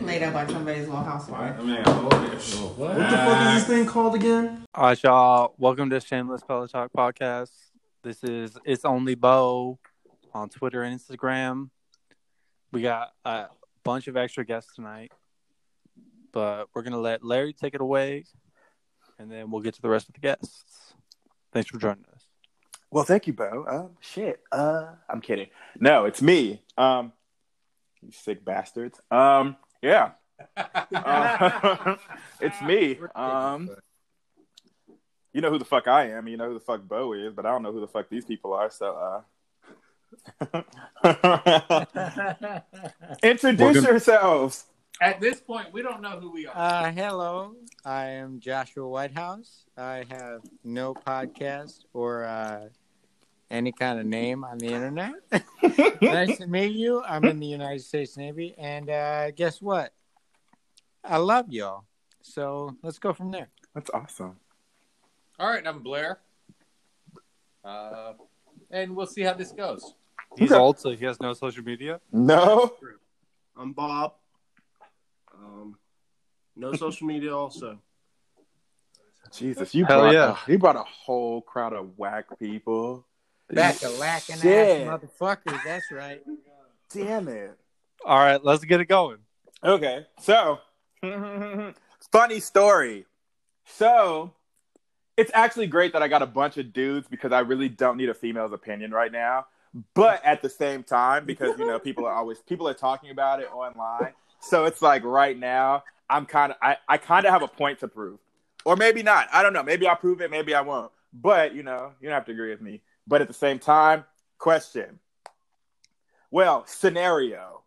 made up by somebody's little housewife. I mean, shit. What the fuck is this thing called again? All right, y'all. Welcome to Shameless Pellet Talk podcast. This is It's Only Beau on Twitter and Instagram. We got a bunch of extra guests tonight, but we're going to let Larry take it away, and then we'll get to the rest of the guests. Thanks for joining us. Well, thank you, Beau. Um, shit. Uh, I'm kidding. No, it's me. Um, you sick bastards. Um, yeah. Uh, it's me. Um, you know who the fuck I am. You know who the fuck Beau is, but I don't know who the fuck these people are. So, uh, introduce Welcome- yourselves. At this point, we don't know who we are. Uh, hello, I am Joshua Whitehouse. I have no podcast or uh, any kind of name on the internet. nice to meet you. I'm in the United States Navy, and uh, guess what? I love y'all. So let's go from there. That's awesome. All right, I'm Blair. Uh, and we'll see how this goes. He's Okay. old, so he has no social media. No. I'm Bob. Um, no social media, also. Jesus, you Hell brought yeah. a, you brought a whole crowd of whack people. Back to lacking ass motherfuckers. That's right. Damn it. All right, let's get it going. Okay, so funny story. So it's actually great that I got a bunch of dudes because I really don't need a female's opinion right now. But at the same time, because you know people are always people are talking about it online, so it's like right now I'm kind of I, I kind of have a point to prove, or maybe not. I don't know. Maybe I'll prove it. Maybe I won't. But you know, you don't have to agree with me. But at the same time, question. Well, scenario.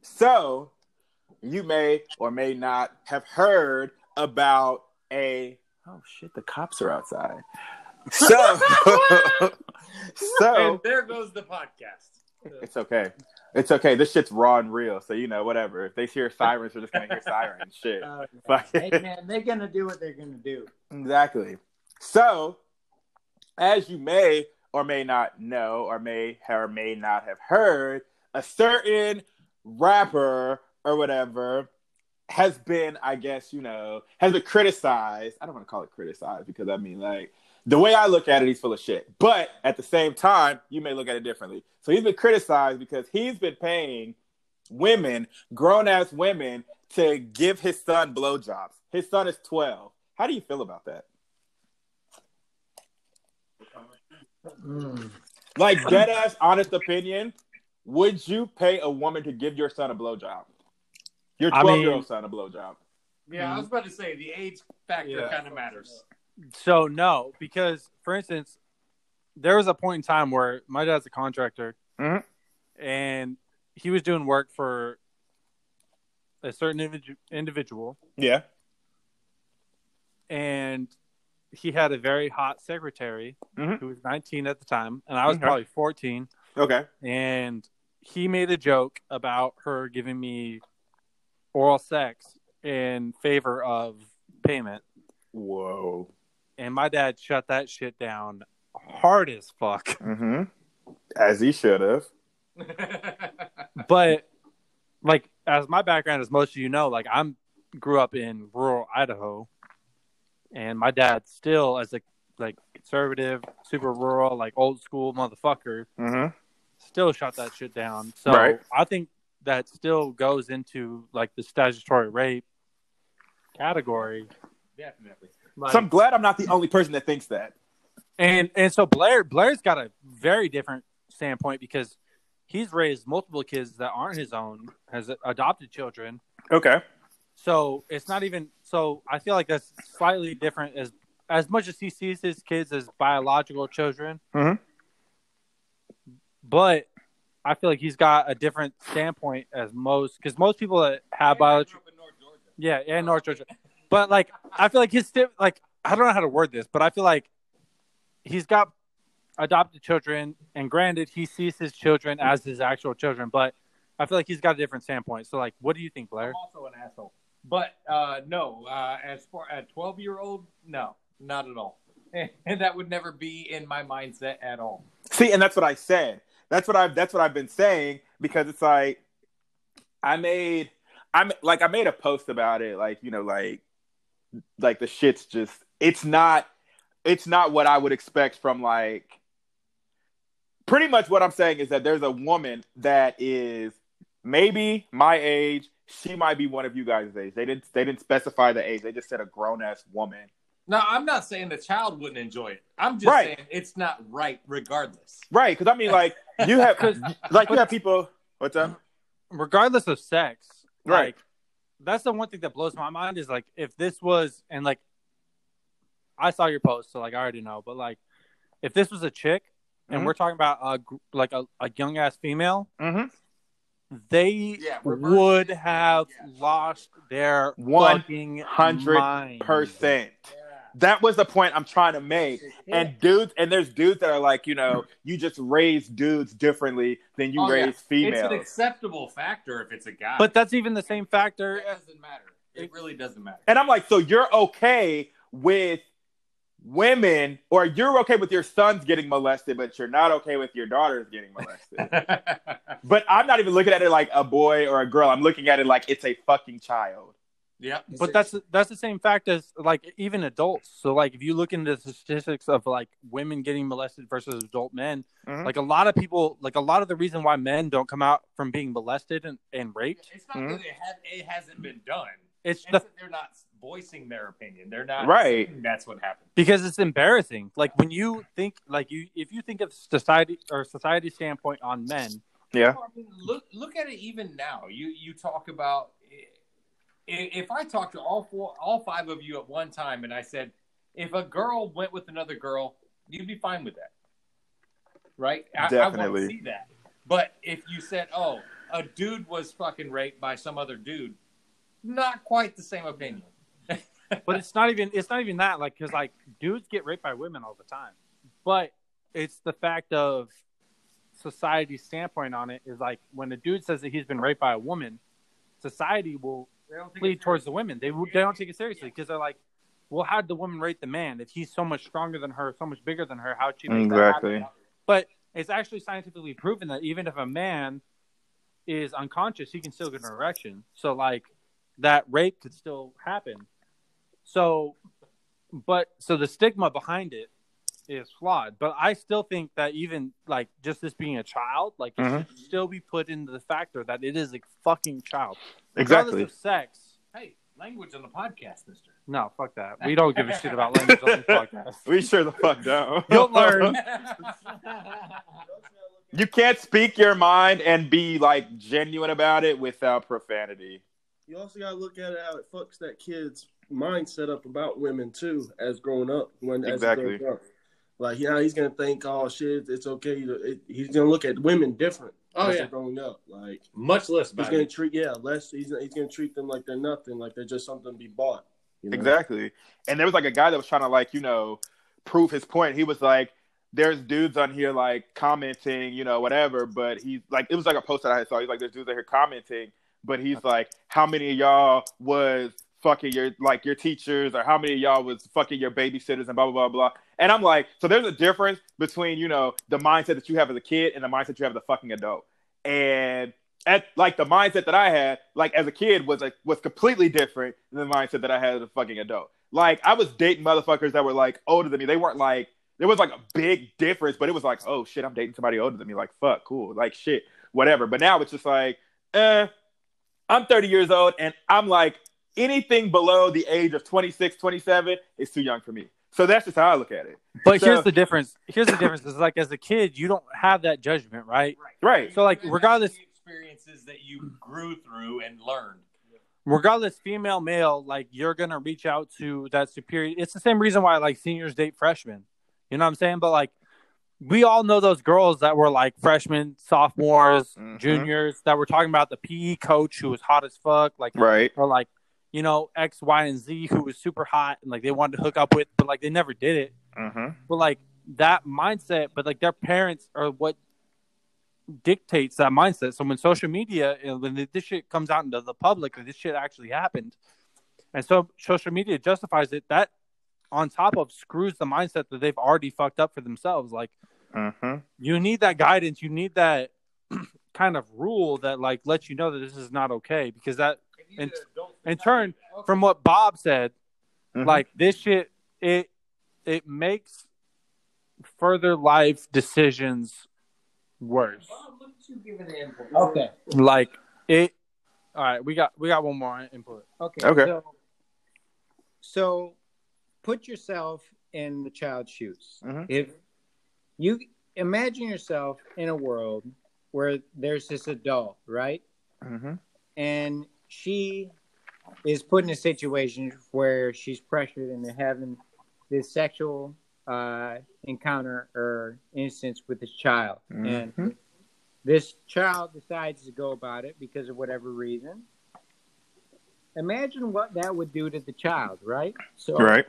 So you may or may not have heard about a oh shit the cops are outside so so and there goes the podcast. it's okay it's okay this shit's raw and real so you know whatever if they hear sirens we're just gonna hear sirens shit oh, hey it. man, they're gonna do what they're gonna do. exactly so as you may or may not know or may or may not have heard a certain rapper or whatever has been, I guess, you know, has been criticized. I don't want to call it criticized because I mean, like, the way I look at it, he's full of shit. But at the same time, you may look at it differently. So he's been criticized because he's been paying women, grown ass women, to give his son blowjobs. His son is 12. How do you feel about that? Mm. Like, dead ass, honest opinion, would you pay a woman to give your son a blowjob? Your I 12 year old son a blowjob. Yeah, I was about to say the age factor Yeah. kind of matters. So no, because for instance, there was a point in time where my dad's a contractor, Mhm. and he was doing work for a certain individual, Yeah. and he had a very hot secretary Mhm. who was 19 at the time, and I was Okay. probably 14, Okay. and he made a joke about her giving me oral sex in favor of payment. Whoa. and my dad shut that shit down hard as fuck. Mm-hmm. As he should have. But like as my background, as most of you know, like I'm grew up in rural Idaho, and my dad still as a like conservative, super rural, like old school motherfucker, Mm-hmm. still shot that shit down. So Right. I think that still goes into like the statutory rape category. Definitely. Like, So I'm glad I'm not the only person that thinks that. And and so Blair Blair's got a very different standpoint because he's raised multiple kids that aren't his own, has adopted children. Okay. So it's not even so I feel like that's slightly different as as much as he sees his kids as biological children. Mhm. But I feel like he's got a different standpoint as most because most people that have biological yeah, yeah, North Georgia. But like, I feel like his sti- like I don't know how to word this, but I feel like he's got adopted children, and granted, he sees his children as his actual children, but I feel like he's got a different standpoint. So, like, what do you think, Blair? I'm also an asshole. But uh, no, uh, as far a 12 year old, no, not at all. And that would never be in my mindset at all. See, and that's what I said. That's what I've that's what I've been saying because it's like I made I'm like I made a post about it, like you know, like like the shit's just it's not it's not what I would expect from like pretty much what I'm saying is that there's a woman that is maybe my age. She might be one of you guys' age. They didn't they didn't specify the age. They just said a grown ass woman. No, I'm not saying the child wouldn't enjoy it. I'm just Right. saying it's not right regardless. Right, because I mean, like you have like you have people. What's up? regardless of sex, Right. Like, that's the one thing that blows my mind is like if this was and like I saw your post, so like I already know, but like if this was a chick and Mhm. we're talking about a like a, a young ass female, Mm-hmm. They Yeah, would have Yeah. lost their One fucking one hundred percent. That was the point I'm trying to make. And dudes, and there's dudes that are like, you know, you just raise dudes differently than you Oh, yeah. raise It's an acceptable factor if it's a guy. But that's even the same factor. it doesn't matter. It really doesn't matter. And I'm like, so you're okay with women, or you're okay with your sons getting molested, but you're not okay with your daughters getting molested. but I'm not even looking at it like a boy or a girl. I'm looking at it like it's a fucking child. yep. But that's that's the same fact as like even adults. So like if you look into the statistics of like women getting molested versus adult men, Mhm. like a lot of people, like a lot of the reason why men don't come out from being molested and, and raped, It's not Mhm. that it, had, it hasn't been done. it's It's the that they're not voicing their opinion. They're not Right. That's what happened. because it's embarrassing. Like when you think like you if you think of society or society standpoint on men, Yeah. Well, I mean, look look at it even now. You you talk about if I talked to all four, all five of you at one time, and I said, if a girl went with another girl, you'd be fine with that, right? I, I want Definitely. to see that. But if you said, oh, a dude was fucking raped by some other dude, not quite the same opinion. But it's not even it's not even that like because like dudes get raped by women all the time. But it's the fact of society's standpoint on it is like when a dude says that he's been raped by a woman society will lead towards the women. They they don't take it seriously because they're like well how'd the woman rape the man? If he's so much stronger than her so much bigger than her how'd she make that Exactly. happen? but it's actually scientifically proven that even if a man is unconscious he can still get an erection. So like that rape could still happen so, but so the stigma behind it is flawed. But I still think that even like just this being a child, like it Mhm. should still be put into the factor that it is a fucking child. Exactly. Regardless of sex. Hey, language on the podcast, Mister. No, fuck that. We don't give a shit about language on this podcast. We sure the fuck don't. You'll learn. You can't speak your mind and be like genuine about it without profanity. You also gotta look at it how it fucks that kid's mindset up about women too, as growing up. When Exactly. grows up. Like yeah, he's gonna think, oh shit, it's okay. To, it, he's gonna look at women different. Oh, as yeah. growing up. Like Much less he's gonna it. treat yeah less. He's he's gonna treat them like they're nothing, like they're just something to be bought. you know? Exactly. And there was like a guy that was trying to like, you know, prove his point. He was like, there's dudes on here like commenting, you know, whatever, but he's like it was like a post that I saw. He's like, there's dudes out here commenting, but he's like, How many of y'all was fucking your like your teachers or how many of y'all was fucking your babysitters and blah blah blah blah. And I'm like, so there's a difference between, you know, the mindset that you have as a kid and the mindset you have as a fucking adult. And at like the mindset that I had, like as a kid, was like was completely different than the mindset that I had as a fucking adult. Like I was dating motherfuckers that were like older than me. They weren't like there was like a big difference, but it was like, oh shit, I'm dating somebody older than me. Like fuck, cool, like shit, whatever. But now it's just like, eh, I'm 30 years old, and I'm like anything below the age of 26, 27 is too young for me. So that's just how I look at it. But So- here's the difference. Here's the difference. Is like as a kid, you don't have that judgment, right? Right. So like regardless the experiences that you grew through and learned. regardless female male like you're gonna reach out to that superior it's the same reason why like seniors date freshmen you know what i'm saying but like we all know those girls that were like freshmen sophomores Mhm. juniors that were talking about the pe coach who was hot as fuck like Right. or like you know x y and z who was super hot and like they wanted to hook up with but like they never did it. Mm-hmm. but like that mindset but like their parents are what dictates that mindset. So when social media and when this shit comes out into the public that this shit actually happened. And so social media justifies it. That on top of screws the mindset that they've already fucked up for themselves. Like Mm-hmm. you need that guidance. You need that kind of rule that like lets you know that this is not okay because that in, in turn from what Bob said, Mhm. like this shit, it it makes further life decisions worse. Okay. Like it. All right, we got we got one more input. Okay. Okay. So, so put yourself in the child's shoes. Mhm. If you imagine yourself in a world where there's this adult, right? Mm-hmm. And she is put in a situation where she's pressured into having this sexual uh, encounter or instance with this child. Mhm. And this child decides to go about it because of whatever reason. Imagine what that would do to the child, right? So, Right.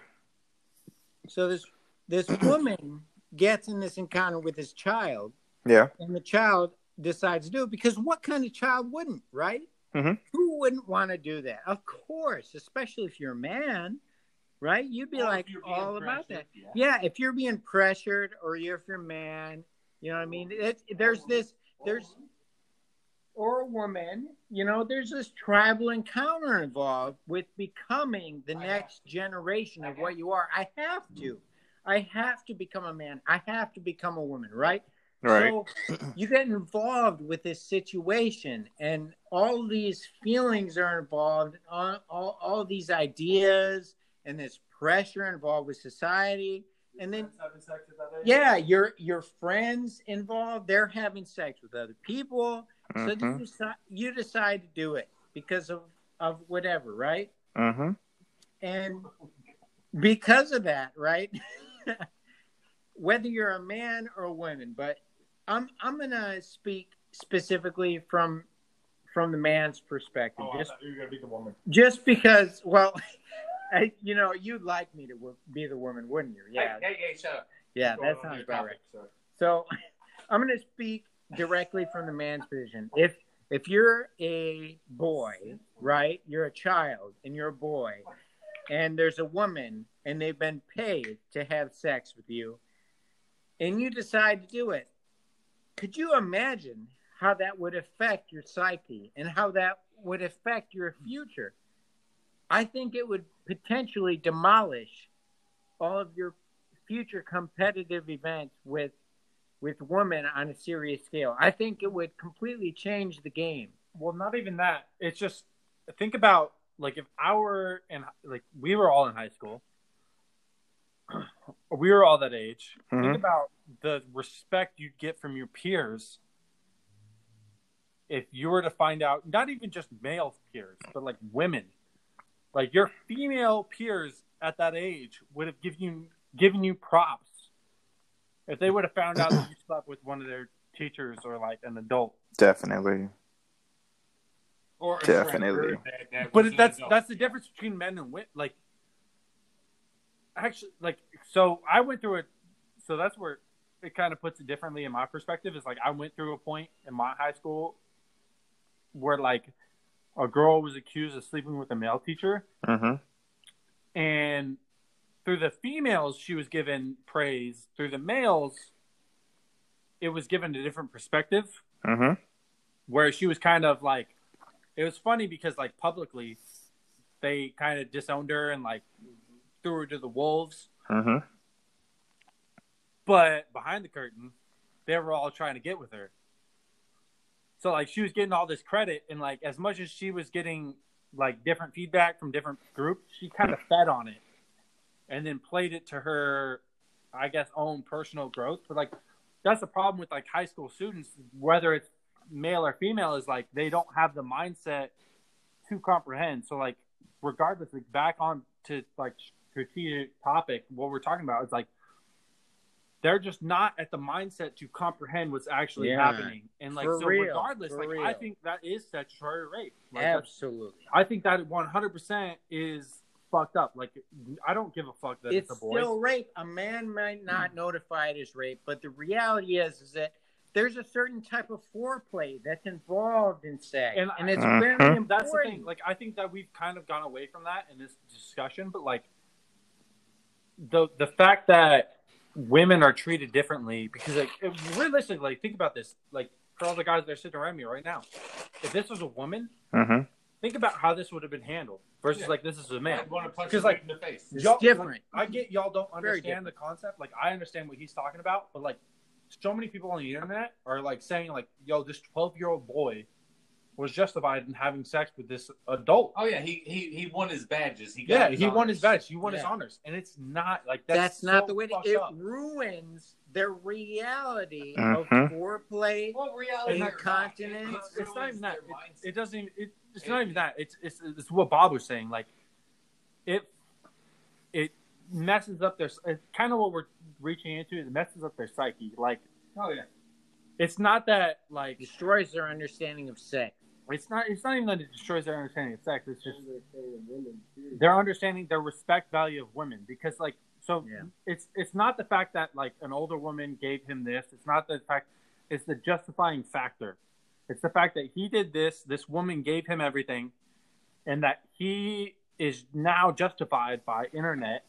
so this this woman gets in this encounter with this child, Yeah. and the child decides to do it because what kind of child wouldn't, right? Mhm. Who wouldn't want to do that? Of course, especially if you're a man, right? You'd be like all about that. Yeah, if you're being pressured or you're if you're a man, you know what I mean? It, there's this, there's, or a woman, you know, there's this tribal encounter involved with becoming the next generation of what you are. I have to. I have to become a man. I have to become a woman, right? Right. So you get involved with this situation, and all these feelings are involved, all, all, all these ideas, and this pressure involved with society. And then, yeah, your your friends involved, they're having sex with other people. So you, Mhm. decide, you decide to do it because of, of whatever, right? Mm-hmm. And because of that, right? Whether you're a man or a woman, but I'm I'm gonna speak specifically from from the man's perspective, oh, just you were gonna be the woman. just because. Well, I, you know, you'd like me to wo- be the woman, wouldn't you? Yeah, Hey, hey, up. yeah, that sounds about right. topic, sir. So I'm going to speak directly from the man's position. If if you're a boy, right? You're a child and you're a boy, and there's a woman and they've been paid to have sex with you, and you decide to do it. Could you imagine how that would affect your psyche and how that would affect your future? I think it would potentially demolish all of your future competitive events with with women on a serious scale. I think it would completely change the game. Well, not even that. It's just think about like if I were in like we were all in high school, we were all that age. Mhm. Think about the respect you'd get from your peers if you were to find out not even just male peers, but like women, like your female peers at that age would have given you given you props if they would have found out that you slept with one of their teachers or like an adult. Definitely. Or Definitely. that- that but that's adult. that's the difference between men and women. Like, actually, like, so I went through it. So that's where it kind of puts it differently in my perspective. Is like I went through a point in my high school where like a girl was accused of sleeping with a male teacher, Mm-hmm. and through the females she was given praise. Through the males, it was given a different perspective Mm-hmm. where she was kind of like it was funny because like publicly they kind of disowned her and like threw her to the wolves Mm-hmm. But behind the curtain they were all trying to get with her. So like she was getting all this credit and like as much as she was getting like different feedback from different groups she kind of fed on it and then played it to her i guess own personal growth. But like that's the problem with like high school students whether it's male or female is like they don't have the mindset to comprehend. So like regardless like back on to like strategic topic what we're talking about is like they're just not at the mindset to comprehend what's actually Yeah. happening and like For so real, regardless for like real. i think that is statutory rape like, Absolutely. I think that 100% is fucked up. Like, I don't give a fuck that it's, It's a boy. still rape. A man might not notify it as rape, but the reality is is that there's a certain type of foreplay that's involved in sex, And and, it's Mhm. very important. That's the thing. Like, I think that we've kind of gone away from that in this discussion, but like, the the fact that women are treated differently because, like, realistically, like, think about this. Like, for all the guys that are sitting around me right now, if this was a woman, Mm-hmm. think about how this would have been handled versus Yeah. like this is a man. I'd want to punch Because, like- in the face. Y'all- different. Like, I get y'all don't understand the concept. Like I understand what he's talking about, but like so many people on the internet are like saying like, "Yo, this 12 year old boy was justified in having sex with this adult." Oh yeah, he he he won his badges. He got yeah, his he won his badges. He won his honors, and it's not like That's, that's, not the way to, it up. ruins the reality of mm-hmm. foreplay. Well, reality In the not, It's, it's not even that. It, it doesn't. Even, it, it's not even that. It's, it's it's what Bob was saying. Like it it messes up their. It's kind of what we're reaching into. It messes up their psyche. Like oh yeah. it's not that like Destroys their understanding of sex. It's not. It's not even that it destroys their understanding of sex. It's just their understanding their respect value of women because like so Yeah. it's it's not the fact that like an older woman gave him this it's not the fact it's the justifying factor it's the fact that he did this this woman gave him everything and that he is now justified by internet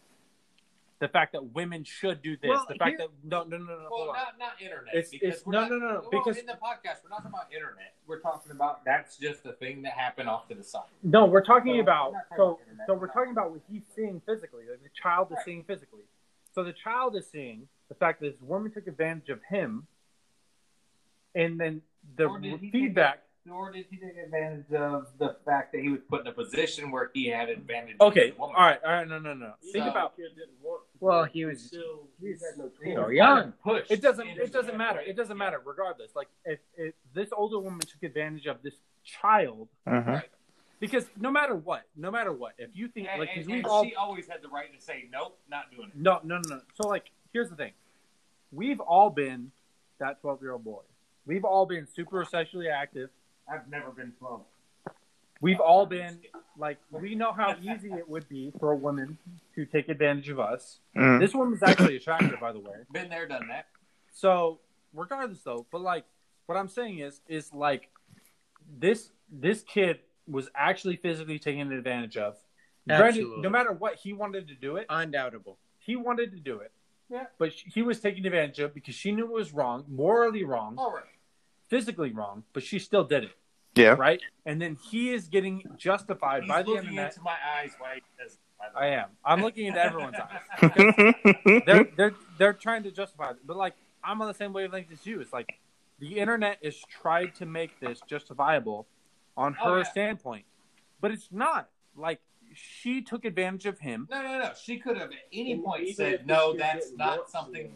the fact that women should do this Well, the fact here- that no no no no Well, hold on. not not internet. It's- it's- no, not- no, no, no, because- in the podcast we're not talking about internet. We're talking about that's just a thing that happened off to the side. No, we're talking So, about we're talking so about internet. so we're talking about what he's seeing physically. Like the child is seeing physically. So the child is seeing the fact that this woman took advantage of him, and then the Or did he feedback. Or did he take advantage of the fact that he was put in a position where he had advantage? Okay, of the all woman? right, all right, no, no, no. Think So- about Well, he was still he was had no He so young. Pushed it doesn't it doesn't matter. way. It doesn't matter regardless. Like if, if this older woman took advantage of this child, Mhm. Right. because no matter what, no matter what, if you think And, like 'cause and- we've and all she always had the right to say nope, not doing it. No, no, no, no. So, like, here's the thing: we've all been that twelve-year-old boy. We've all been super sexually active. I've never been twelve. We've all been like, we know how easy it would be for a woman to take advantage of us. Mhm. This woman's actually attractive, by the way. Been there, done that. So, regardless, though, but like, what I'm saying is, is like, this this kid was actually physically taken advantage of. Granted, no matter what, he wanted to do it. Undoubtable. He wanted to do it. Yeah. But sh- he was taken advantage of because she knew it was wrong, morally wrong, All right. Physically wrong, but she still did it, Yeah. right? And then he is getting justified He's by the looking internet. into my eyes while he says, I am. I'm looking into everyone's eyes. They're they're they're trying to justify it, but like I'm on the same wavelength as you. It's like the internet is tried to make this justifiable on Oh, her yeah. standpoint, but it's not. Like she took advantage of him. No, no, no. She could have at any point said, no, that's didn't not want something.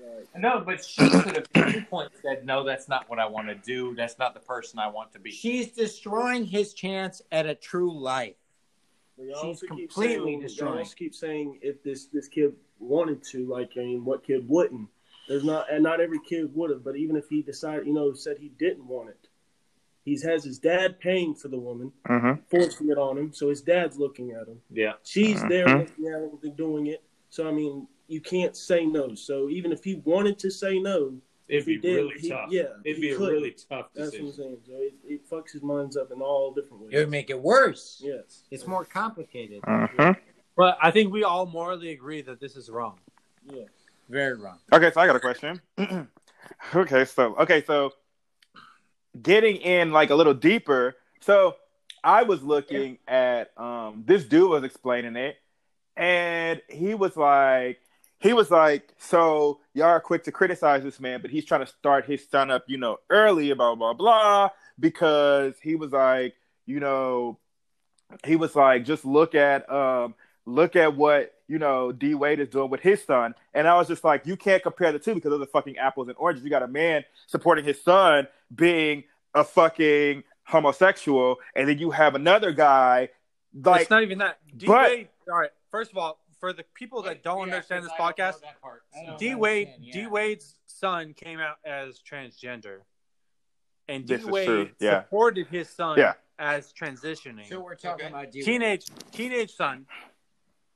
Like, No, but she could have at any point said, no, that's not what I want to do. That's not the person I want to be. She's destroying his chance at a true life. But She's completely saying, destroying. Y'all also keep saying if this this kid wanted to, like, I mean, what kid wouldn't? There's not, and not every kid would have. But even if he decided, you know, said he didn't want it, he has his dad paying for the woman, Mhm. forcing it on him. So his dad's looking at him. Yeah. She's there Mhm. looking at him doing it. So I mean, you can't say no. So even if he wanted to say no, It'd if he be did, really he- tough. Yeah, It'd be couldn't. really tough That's what I'm saying. So it, it fucks his minds up in all different ways. It would make it worse. yes, It's more complicated. Mhm. But I think we all morally agree that this is wrong. yes. Very wrong. Okay, so I got a question. okay, so okay, so getting in like a little deeper. So I was looking at um this dude was explaining it, and he was like, he was like, so y'all are quick to criticize this man, but he's trying to start his son up, you know, early, blah blah blah, because he was like, you know, he was like, just look at um look at what you know D Wade is doing with his son, and I was just like, you can't compare the two because those are fucking apples and oranges. You got a man supporting his son being a fucking homosexual, and then you have another guy like it's not even that. D Wade. All right. First of all, for the people that don't Yeah, understand this I podcast, part, so- D Wade understand, D. Wade's son came out as transgender, and D This Wade yeah. supported his son Yeah. as transitioning. So we're talking Okay. about D- teenage teenage son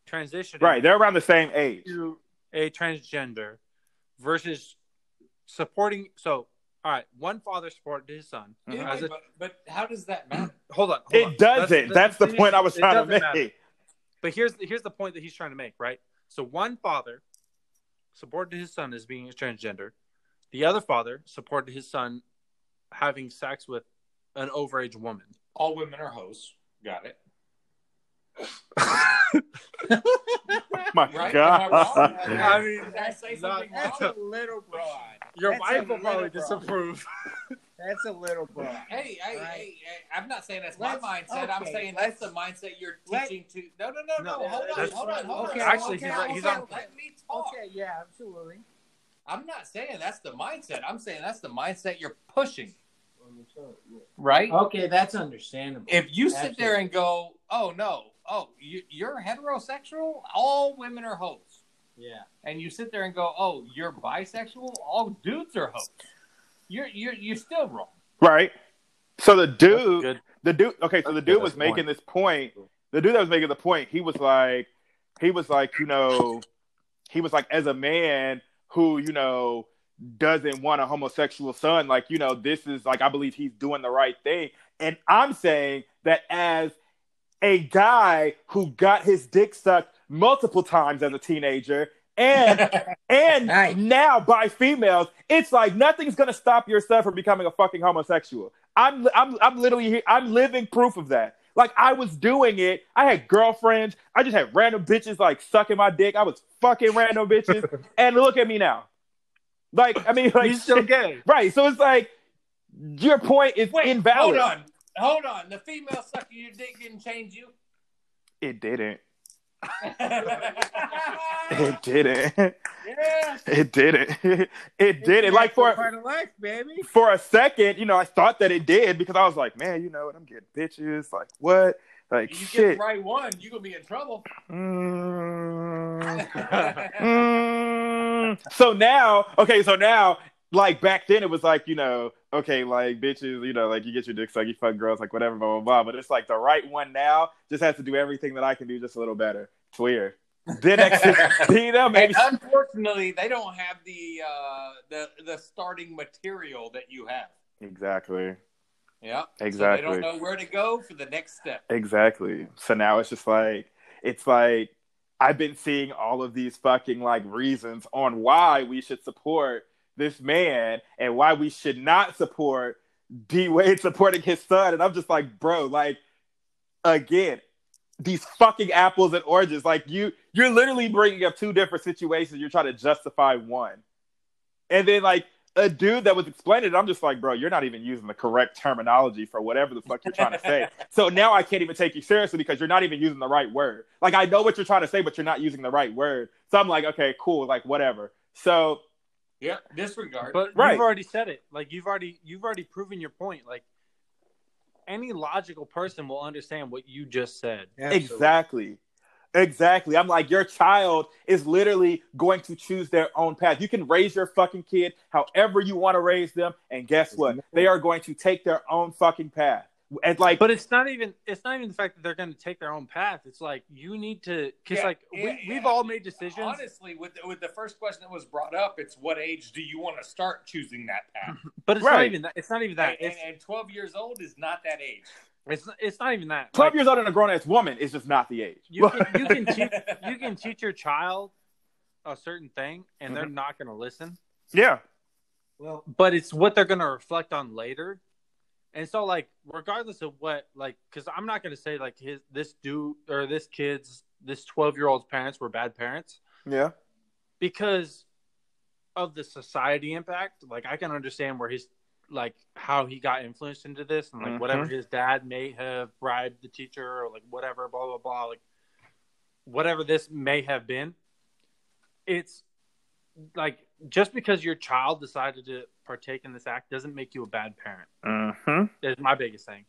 transitioning right. They're around the same age. to a transgender versus supporting. So, all right, one father supported his son. Mhm. Yeah, As a- but, but how does that matter? hold on, hold on. It doesn't. That's, the thing. point I was trying to doesn't matter. Make. But here's here's the point that he's trying to make, right? So one father supported his son as being a transgender. The other father supported his son having sex with an overage woman. All women are hoes. Got it. My Right? God. I? I mean, Did I say not- something That's a little broad. Your That's wife a will probably little disapprove. That's a little broad. Hey, hey, Right. hey, hey, I'm not saying that's my Let's- mindset. I'm saying that's the mindset you're let- teaching to. No, no, no, no. No, hold on, hold on, hold okay, on. Actually, okay, he's on- he's on- Let me talk. Okay, yeah, absolutely. I'm not saying that's the mindset. I'm saying that's the mindset you're pushing. Right? Okay, that's understandable. If you sit there and go, "Oh no, oh you, you're heterosexual, all women are hoes," yeah. and you sit there and go, "Oh, you're bisexual, all dudes are hoes," you're you're you're still wrong. Right. So the dude, the dude. Okay, so the dude good. was making point. this point. The dude that was making the point, he was like, he was like, you know, he was like, as a man who, you know, doesn't want a homosexual son, like, you know, this is like, I believe he's doing the right thing. And I'm saying that as a guy who got his dick sucked multiple times as a teenager and and Right. now by females, it's like nothing's gonna stop yourself from becoming a fucking homosexual. I'm I'm I'm literally here, I'm living proof of that. Like I was doing it. I had girlfriends. I just had random bitches like sucking my dick. I was fucking random bitches. and look at me now. Like I mean, like He's still gay. right. So it's like your point is Wait, invalid. hold on, hold on. The female sucking your dick didn't change you. It didn't. yeah. It didn't. It didn't. It didn't. Like for part of life, baby. for a second, you know, I thought that it did because I was like, man, you know what? I'm getting bitches. Like what? Like You get the right one, you gonna be in trouble. Mm. Mm. So now, okay, so now, like back then, it was like you know, okay, like bitches, you know, like you get your dick sucked, you fuck girls, like whatever, blah blah blah. But it's like the right one now just has to do everything that I can do just a little better. It's weird. Then you know, maybe And unfortunately, they don't have the uh, the the starting material that you have. exactly, Yeah, Exactly. So they don't know where to go for the next step. exactly. So now it's just like it's like I've been seeing all of these fucking like reasons on why we should support this man and why we should not support D Wade supporting his son. And I'm just like, bro, like, again, these fucking apples and oranges. Like, you, you're literally bringing up two different situations. You're trying to justify one. And then, like, a dude that was explaining it, I'm just like, bro, you're not even using the correct terminology for whatever the fuck you're trying to say. so now I can't even take you seriously because you're not even using the right word. Like, I know what you're trying to say, but you're not using the right word. So I'm like, okay, cool, like, whatever. So, Yeah, disregard. But Right. you've already said it. Like you've already you've already proven your point. Like any logical person will understand what you just said. Exactly. Exactly. I'm like, your child is literally going to choose their own path. You can raise your fucking kid however you want to raise them, and guess what? They are going to take their own fucking path. And like, But it's not even it's not even the fact that they're going to take their own path. It's like you need to because Yeah, like yeah, we, we've yeah. all made decisions. Honestly, with with the first question that was brought up, it's what age do you want to start choosing that path? but it's not even that. It's not even that. and, and, and 12 years old is not that age. it's it's not even that. 12 Like, years old and a grown ass woman is just not the age. you can you can teach you can teach your child a certain thing and they're mm-hmm. not going to listen. yeah. Well, but it's what they're going to reflect on later. And so, like, regardless of what, like, because I'm not going to say like his this dude or this kid's this 12 year old's parents were bad parents Yeah. because of the society impact. Like, I can understand where his like how he got influenced into this and like Mhm. whatever his dad may have bribed the teacher or like whatever, blah blah blah, like whatever this may have been. It's like just because your child decided to partake in this act doesn't make you a bad parent. Mm-hmm. Is my biggest thing.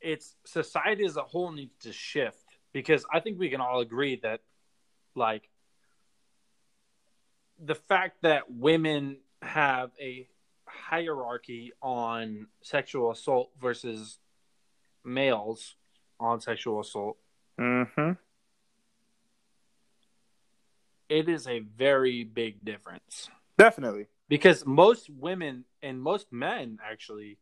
It's society as a whole needs to shift because I think we can all agree that, like, the fact that women have a hierarchy on sexual assault versus males on sexual assault, Mm-hmm. it is a very big difference. Definitely. Because most women and most men actually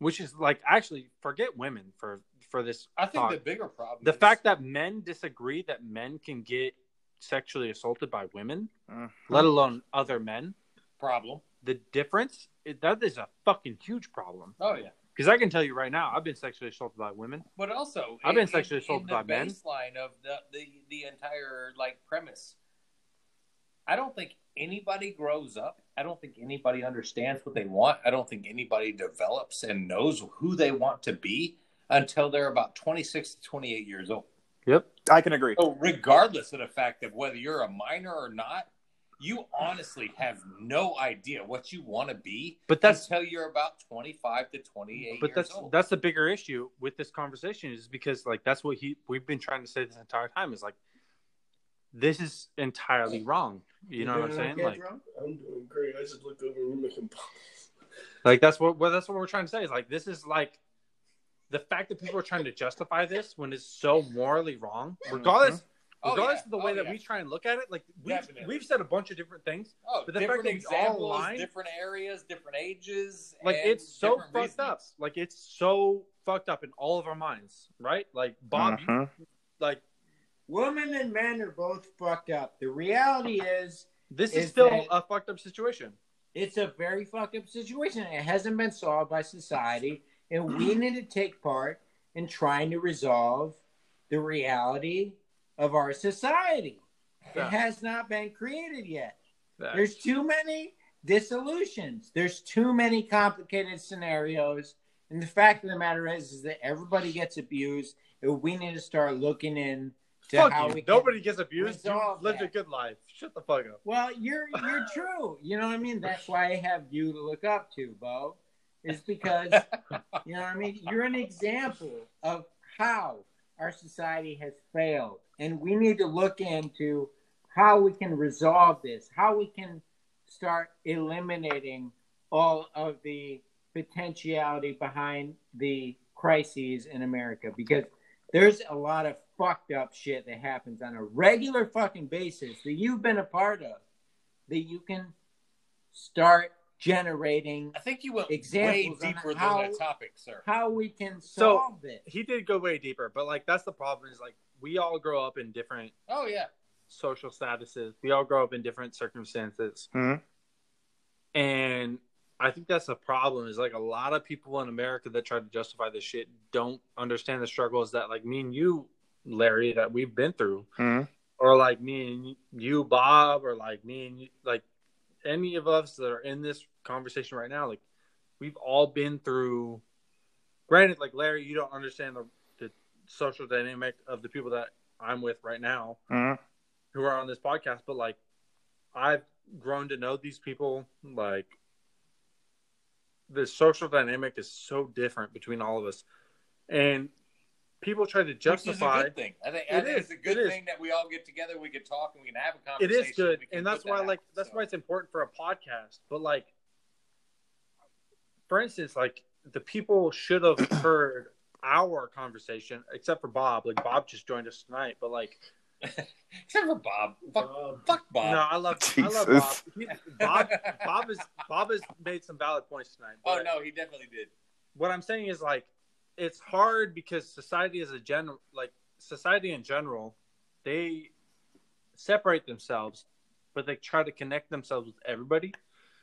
which is like actually forget women for for this I think thought. the bigger problem the is- fact that men disagree that men can get sexually assaulted by women Mhm. let alone other men problem. the difference it, that is a fucking huge problem Oh yeah. Because I can tell you right now, I've been sexually assaulted by women. But also, I've been in- sexually assaulted by the men. Baseline of the, the the entire like premise. I don't think anybody grows up. I don't think anybody understands what they want. I don't think anybody develops and knows who they want to be until they're about twenty six to twenty eight years old. Yep. I can agree. So, regardless of the fact of whether you're a minor or not, you honestly have no idea what you want to be But that's until you're about 25 to 28 but years that's old. that's the bigger issue with this conversation is because like that's what he we've been trying to say this entire time is like this is entirely wrong. You know what I'm saying? Like I'm doing great. I just looked over and you're making like that's what well, that's what we're trying to say is like this is like the fact that people are trying to justify this when it's so morally wrong, regardless Oh, regardless yeah. of the way Oh, that yeah. we try and look at it, like we've, we've said a bunch of different things. Oh, But the fact different that we all examples, different areas, different ages. Like and it's so fucked reasonings. up. Like it's so fucked up in all of our minds, right? Like Bob, you- Mhm. like Women and men are both fucked up. The reality is, this is Is still a fucked up situation. it's a very fucked up situation. It hasn't been solved by society, and we need to take part in trying to resolve the reality of our society. Yeah. It has not been created yet. There's too many dissolutions. There's too many complicated scenarios. And the fact of the matter is, is that everybody gets abused. And we need to start looking in Fuck how you. we can Nobody gets abused. You resolve lived a good life. Shut the fuck up. Well, you're you're true. You know what I mean? That's why I have you to look up to, Beau. Is because you know what I mean? You're an example of how our society has failed. And we need to look into how we can resolve this, how we can start eliminating all of the potentiality behind the crises in America because there's a lot of fucked up shit that happens on a regular fucking basis that you've been a part of that you can start generating I think you went Examples way on deeper how- than that topic, sir. how we can So- solve it. He did go way deeper, but like that's the problem is like we all grow up in different Oh yeah, social statuses. We all grow up in different circumstances. Mhm. And I think that's the problem is like a lot of people in America that try to justify this shit don't understand the struggles that like me and you, Larry, that we've been through. Mhm. Or like me and you, Bob, or like me and you, like any of us that are in this conversation right now, like we've all been through granted, like Larry, you don't understand the, the social dynamic of the people that I'm with right now Mhm. who are on this podcast, but like I've grown to know these people. Like the social dynamic is so different between all of us, and people try to which is a justify. good thing. I think, I It think is, it's a good it is. thing that we all get together, we can talk, and we can have a conversation. It is good, and that's why that like out, that's so. why it's important for a podcast. But like, for instance, like the people should have heard our conversation, except for Bob. Like Bob just joined us tonight, but like. Except for Bob. Fuck, Bob. fuck Bob. No, I love I love Bob. Jesus. He, Bob. Bob is Bob has made some valid points tonight. Oh no, he definitely did. What I'm saying is like it's hard because society is a general, like society in general, they separate themselves, but they try to connect themselves with everybody.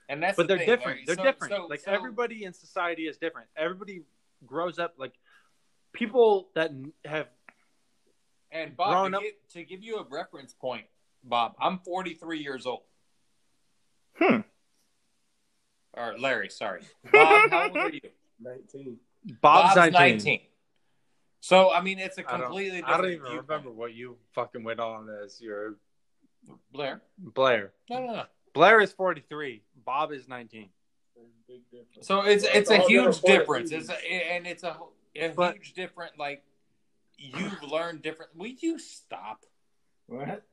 And that's but the they're thing, different. Larry. They're So- different. so- like so- everybody in society is different. Everybody grows up like people that have And Bob, to, up- give, to give you a reference point, Bob, I'm 43 years old. Hmm. Or Larry, sorry. Bob, how old are you? 19. Bob's, 19. So I mean, it's a I don't- completely I don't even viewpoint. remember what you fucking went on as your Blair. Blair. No, no, no. Blair is 43. Bob is 19. So it's it's a huge difference. It's a, and it's a, a But- huge different. Like you've learned different. Will you stop? What?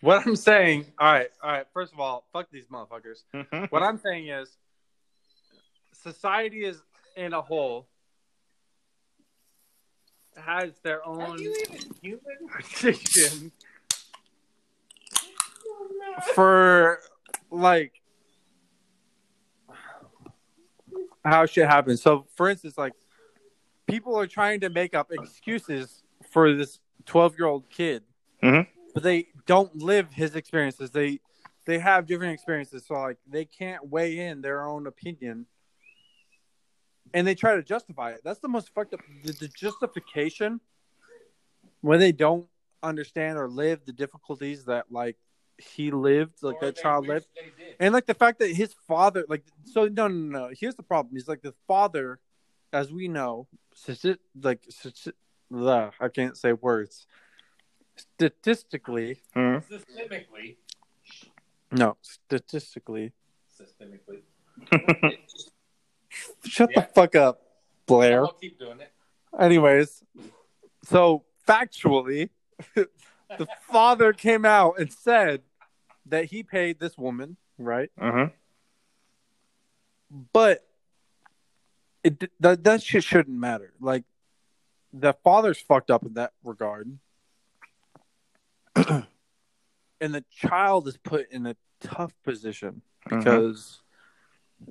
What I'm saying, all right, all right. First of all, fuck these motherfuckers. Mhm. What I'm saying is, society is in a whole has their own you human? tradition for like how shit happens. So, for instance, like people are trying to make up excuses for this 12 year old kid, Mhm. but they don't live his experiences. They they have different experiences, so like they can't weigh in their own opinion and they try to justify it. That's the most fucked up. The, the justification when they don't understand or live the difficulties that like he lived, like Or that child lived, and like the fact that his father, like, so no, no, no. Here's the problem: he's like the father, as we know, like, stati- ugh, I can't say words. Statistically, Hmm. Systemically, no, statistically, systemically. shut Yeah. the fuck up, Blair. I'll keep doing it. Anyways, so factually, the father came out and said that he paid this woman, right? Mm-hmm. But it that that shit shouldn't matter. Like the father's fucked up in that regard, and the child is put in a tough position because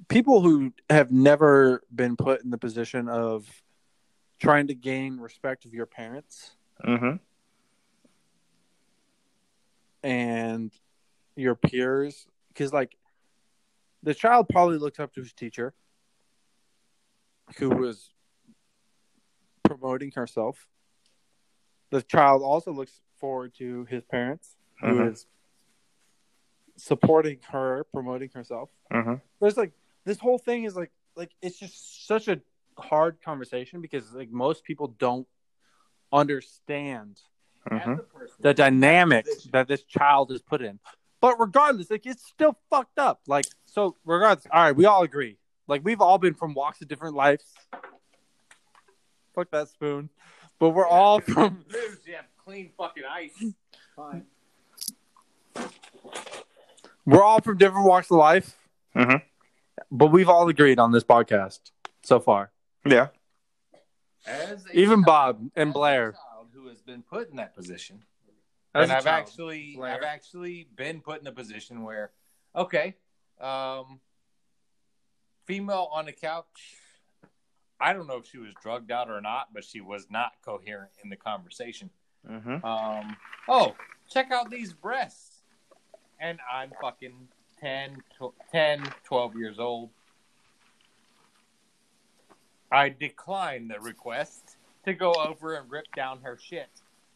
people who have never been put in the position of trying to gain respect of your parents Mm-hmm. and your peers because like the child probably looked up to his teacher who was promoting herself the child also looks forward to his parents who is Mhm. supporting her promoting herself Mm-hmm. there's like this whole thing is like like it's just such a hard conversation because like most people don't understand Mm-hmm. As a person, the dynamic position. that this child is put in. But regardless, like it's still fucked up. Like so, regardless, all right, we all agree. Like we've all been from walks of different lives. Fuck that spoon. But we're all from you have clean fucking ice. Fine. we're all from different walks of life. Mhm. But we've all agreed on this podcast so far. Yeah. As a Even child- Bob and as a Blair. child who has been put in that position, As and a I've child. actually, Blair. I've actually been put in a position where, okay, um, female on the couch. I don't know if she was drugged out or not, but she was not coherent in the conversation. Mm-hmm. Um, oh, check out these breasts. And I'm fucking 10, tw- 10, 12 years old. I declined the request to go over and rip down her shit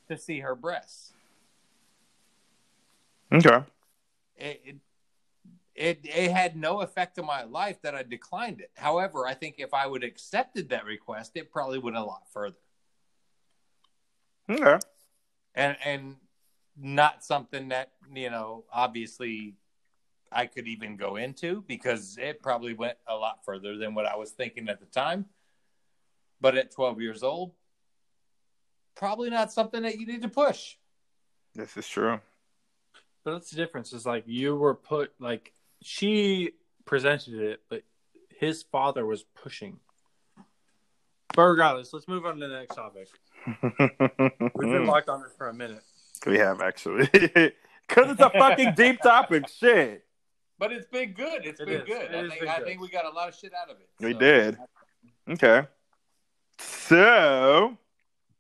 to see her breasts. Okay. It, it, it, it had no effect on my life that I declined it. However, I think if I would have accepted that request, it probably went a lot further. Okay. and and not something that you know obviously I could even go into because it probably went a lot further than what I was thinking at the time. But at 12 years old, probably not something that you need to push. This is true. But that's the difference. Is like you were put like she presented it, but his father was pushing. But regardless, let's move on to the next topic. We've been locked on this for a minute. we have actually. Because it's a fucking deep topic. Shit. But it's been good. It's It been is. good. It I think been I good. think we got a lot of shit out of it. We So- did. Okay. So.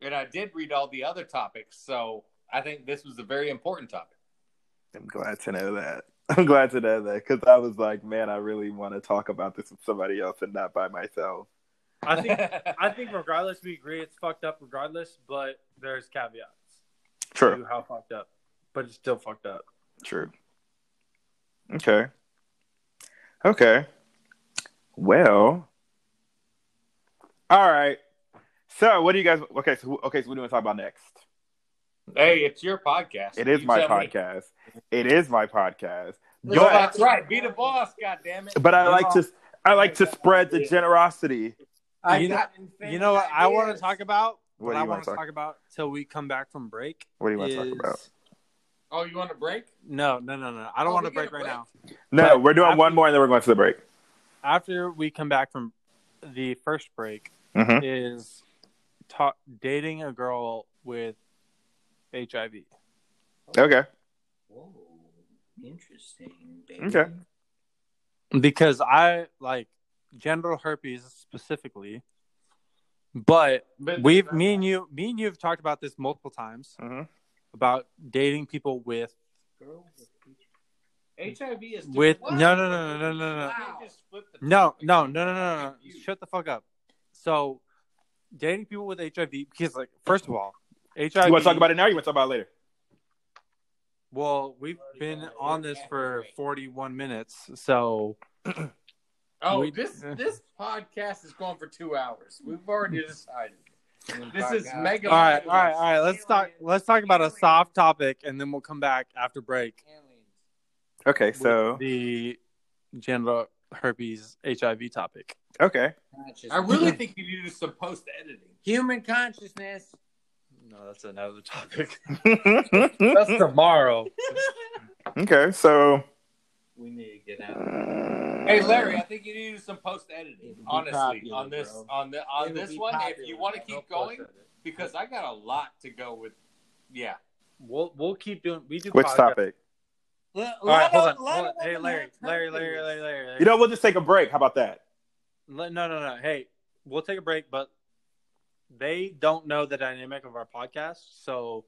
And I did read all the other topics, so I think this was a very important topic. I'm glad to know that. I'm glad to know that because I was like, man, I really want to talk about this with somebody else and not by myself. I think I think regardless, we agree it's fucked up regardless, but there's caveats to True. how fucked up. But it's still fucked up. True. Okay. Okay. Well. All right. So, what do you guys? Okay, so okay, so what do you want to talk about next? Hey, it's your podcast. It is You my tell me. podcast. It is my podcast. No, But, that's right. Be the boss, goddammit. but I like to I like to spread the generosity. I You know- You know what I want to talk about? What What, do I you want wanna talk- talk about till we come back from break. What do you want to talk about? Oh, you want a break? No, no, no, no. I don't Oh, want we to break get a right now. No, But we're doing after- one more and then we're going to the break. After we come back from the first break, hmm is ta- dating a girl with HIV. Okay. Whoa, interesting. Okay. because I like genital herpes specifically. But But we've me and you me and you have talked about this multiple times hmm about dating people with HIV is with no no no no no no no You can't just flip the no no no no no no shut the fuck up So, dating people with HIV because, like, first of all, HIV. You want to talk about it now? Or you want to talk about it later? Well, we've been on this for 41 minutes, so Oh, We- this this podcast is going for two hours. We've already decided. This is mega. all right, all right, all right. Let's talk. Let's talk about a soft topic, and then we'll come back after break. Okay, so the genital herpes HIV topic. okay. I really think you need to do some post editing. human consciousness. No, that's another topic. that's tomorrow. Okay, so We need to get out. Uh, hey Larry, I think you need to do some post editing. Honestly, popular, on this bro. on the on this one, if you want to keep going, because I got a lot to go with. Yeah. We'll we'll keep doing. We do which podcasts. topic? All right, hold on. Hold on. Hey, Larry, Larry, Larry, Larry, Larry, Larry. You know, we'll just take a break. How about that? No, no, no. Hey, we'll take a break, but they don't know the dynamic of our podcast, so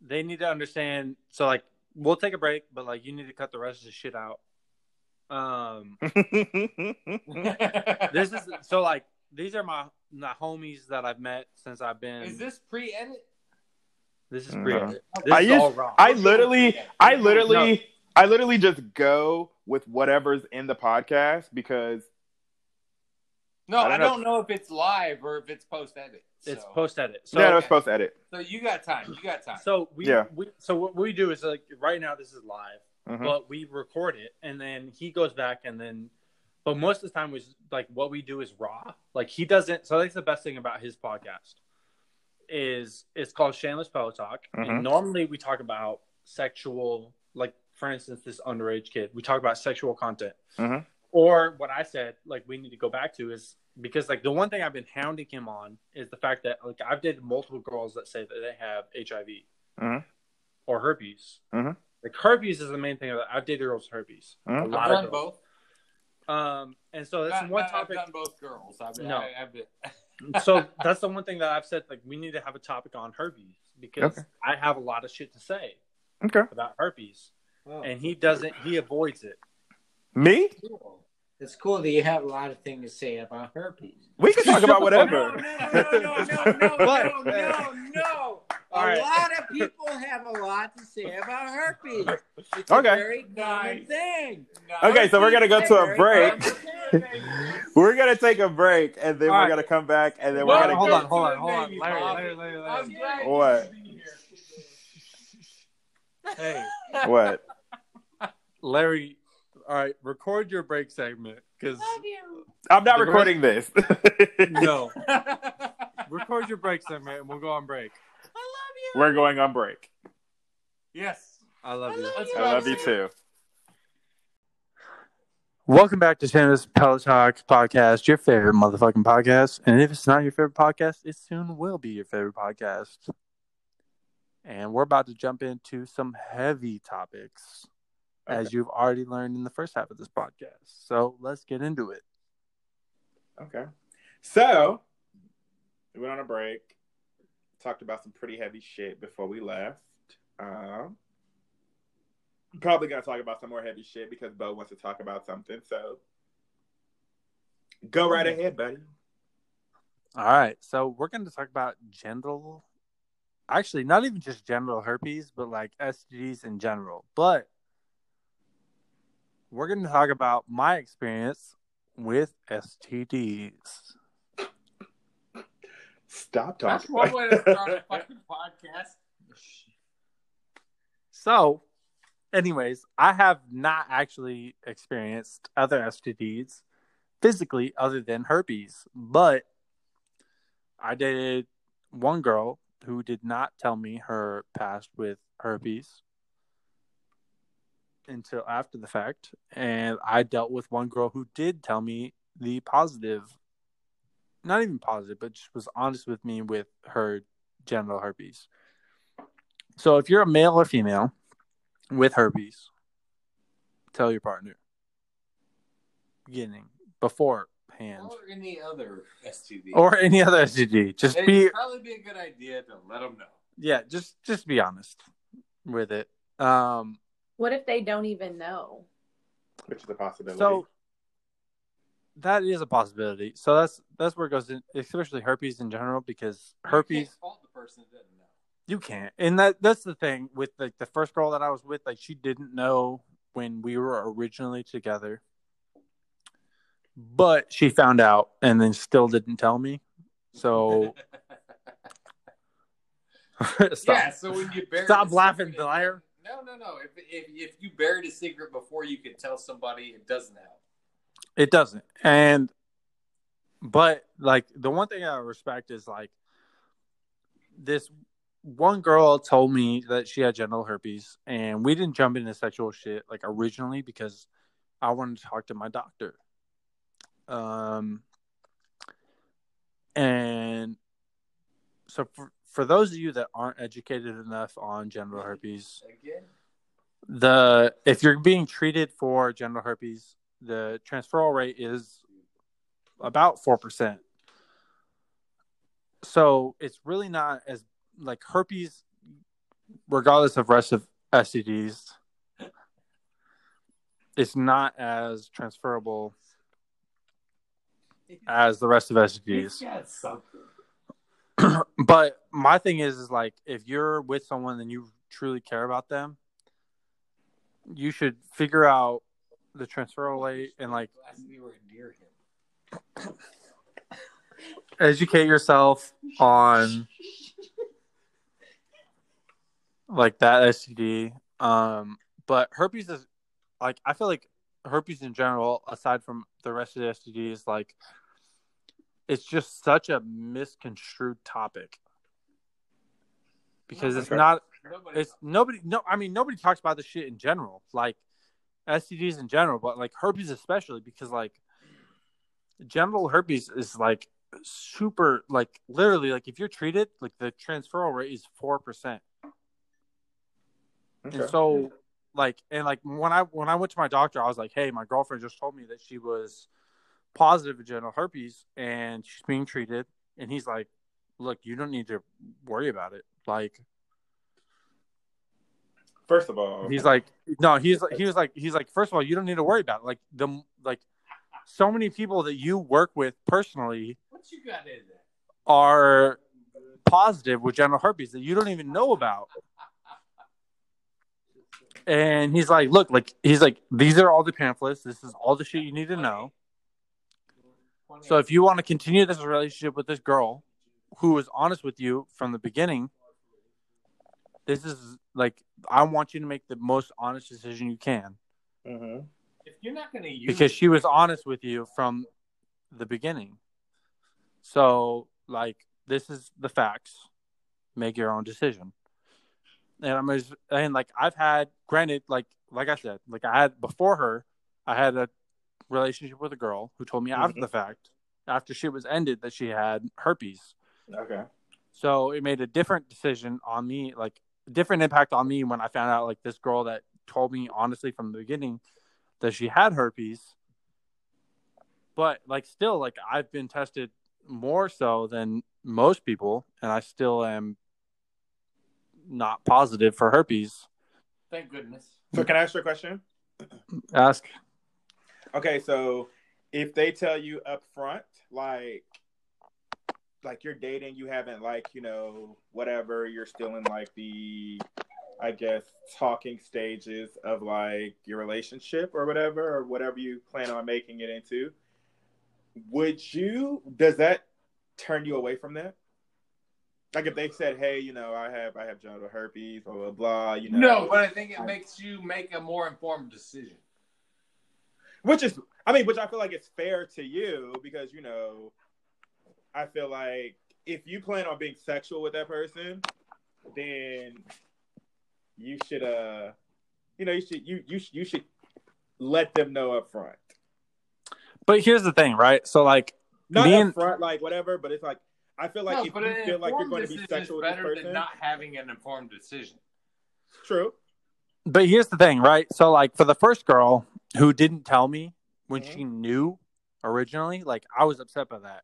they need to understand. So, like, we'll take a break, but like, you need to cut the rest of the shit out. Um, this is so like these are my my homies that I've met since I've been. Is this pre-edit? This is No. pre. This I is used- all wrong. I literally, I No. literally, I literally just go with whatever's in the podcast because No, I I don't don't, know. know if it's live or if it's post edit. it's post edit. So yeah, no, it's supposed to edit. So you got time. You got time. So we, Yeah. we so what we do is like right now this is live, Mhm. but we record it and then he goes back and then but most of the time was like what we do is raw. Like he doesn't so that's the best thing about his podcast is it's called Shameless Pillow Talk. Mhm. And normally we talk about sexual like for instance this underage kid. We talk about sexual content. Mhm. Or what I said, like we need to go back to is because like the one thing I've been hounding him on is the fact that like I've dated multiple girls that say that they have HIV Mhm. or herpes. Mhm. Like herpes is the main thing. that I've dated girls with herpes. Mhm. A I've lot done of girls. both. Um, and so that's Not- one not- topic. I've done both girls. I've, No. I, I've been. so that's the one thing that I've said. Like we need to have a topic on herpes because Okay. I have a lot of shit to say Okay, about herpes, Oh, and he doesn't. He avoids it. Me? It's cool that you have a lot of things to say about herpes. We can talk about whatever. No, no, no, no, no, no, But- no, no, no. All a right. lot of people have a lot to say about herpes. It's Okay. a very common Nice. thing. Okay, so we're gonna go to a break. We're gonna take a break, and then All we're right. gonna come back, and then Well, we're gonna hold on, hold on, hold on, Baby, Larry, Larry, Larry, Larry. glad What? you to be here. Hey, What? Larry. All right, record your break segment because I'm not The recording this. no, record your break segment and we'll go on break. I love you. We're going on break. yes. I love you. Let's I love you too. Welcome back to Shameless Pillow Talk podcast, your favorite motherfucking podcast. And if it's not your favorite podcast, it soon will be your favorite podcast. And we're about to jump into some heavy topics, as you've already learned in the first half of this podcast. So let's get into it. Okay. So we went on a break. Talked about some pretty heavy shit before we left. Um, probably gonna talk about some more heavy shit because Beau wants to talk about something. So go right ahead, buddy. All right. So we're going to talk about genital, actually, not even just genital herpes, but like STDs in general. But we're going to talk about my experience with STDs. Stop That's talking. one way to start a fucking podcast. So, anyways, I have not actually experienced other STDs physically other than herpes, but I dated one girl who did not tell me her past with herpes until after the fact, and I dealt with one girl who did tell me the positive, not even positive, but just was honest with me with her genital herpes. So if you're a male or female with herpes, tell your partner. Beginning beforehand Or any other STD. or any other STD. Just It'd be probably be a good idea to let them know. yeah, just just be honest with it. Um What if they don't even know? Which is a possibility. so that is a possibility. So that's that's where it goes in, especially herpes in general, because You herpes can't fault the person that doesn't know. you can't, and that that's the thing with like the first girl that I was with, like she didn't know when we were originally together, but she found out and then still didn't tell me. So stop. Yeah, so when you bury Stop laughing, liar. No, no, no. If, if if you buried a secret before you could tell somebody, it doesn't help. It doesn't. And but like the one thing I respect is like this one girl told me that she had genital herpes and we didn't jump into sexual shit like originally because I wanted to talk to my doctor. Um and so for for those of you that aren't educated enough on genital herpes, the if you're being treated for genital herpes, the transferal rate is about four percent. So it's really not as like herpes, regardless of rest of STDs, it's not as transferable as the rest of STDs. but my thing is, is like if you're with someone and you truly care about them, you should figure out the transfer rate and like educate yourself on like that STD. Um, but herpes is like I feel like herpes in general, aside from the rest of the STDs, like it's just such a misconstrued topic because it's Okay. not Nobody. it's nobody no i mean nobody talks about this shit in general like stds in general but like herpes especially because like genital herpes is like super like literally like if you're treated like the transferal rate is 4% and so like and like when i when i went to my doctor i was like hey my girlfriend just told me that she was positive of genital herpes and she's being treated and he's like look you don't need to worry about it like First of all, He's like, no, he's like, he was like, he's like, first of all, you don't need to worry about it. like the like, so many people that you work with personally what you got in there? are positive with genital herpes that you don't even know about. And he's like, look, like he's like, these are all the pamphlets. This is all the shit you need to know. So if you want to continue this relationship with this girl, who was honest with you from the beginning, this is like I want you to make the most honest decision you can Mhm. if you're not going to use because she was honest with you from the beginning. So like this is the facts. Make your own decision. And I'm just, and like I've had granted like like I said like I had before her I had a relationship with a girl who told me after Mhm. the fact after she was ended that she had herpes. okay. So it made a different decision on me, like different impact on me when I found out like this girl that told me honestly from the beginning that she had herpes. But like still like I've been tested more so than most people and I still am not positive for herpes. thank goodness. So can I ask you a question? Ask Okay, so if they tell you up front, like like you're dating, you haven't like, you know, whatever, you're still in like the I guess talking stages of like your relationship or whatever, or whatever you plan on making it into. Would you does that turn you away from that? Like if they said, Hey, you know, I have I have genital herpes, blah blah blah, you know. No, but I think it makes you make a more informed decision. Which is i mean which i feel like it's fair to you because you know i feel like if you plan on being sexual with that person then you should uh you know you should you you, you should let them know up front But here's the thing, right? So like not Me up front like whatever but it's like i feel like no, if you feel like you're going to be sexual with this better person than not having an informed decision. true but here's the thing, right? So like for the first girl who didn't tell me when she knew originally, like I was upset by that.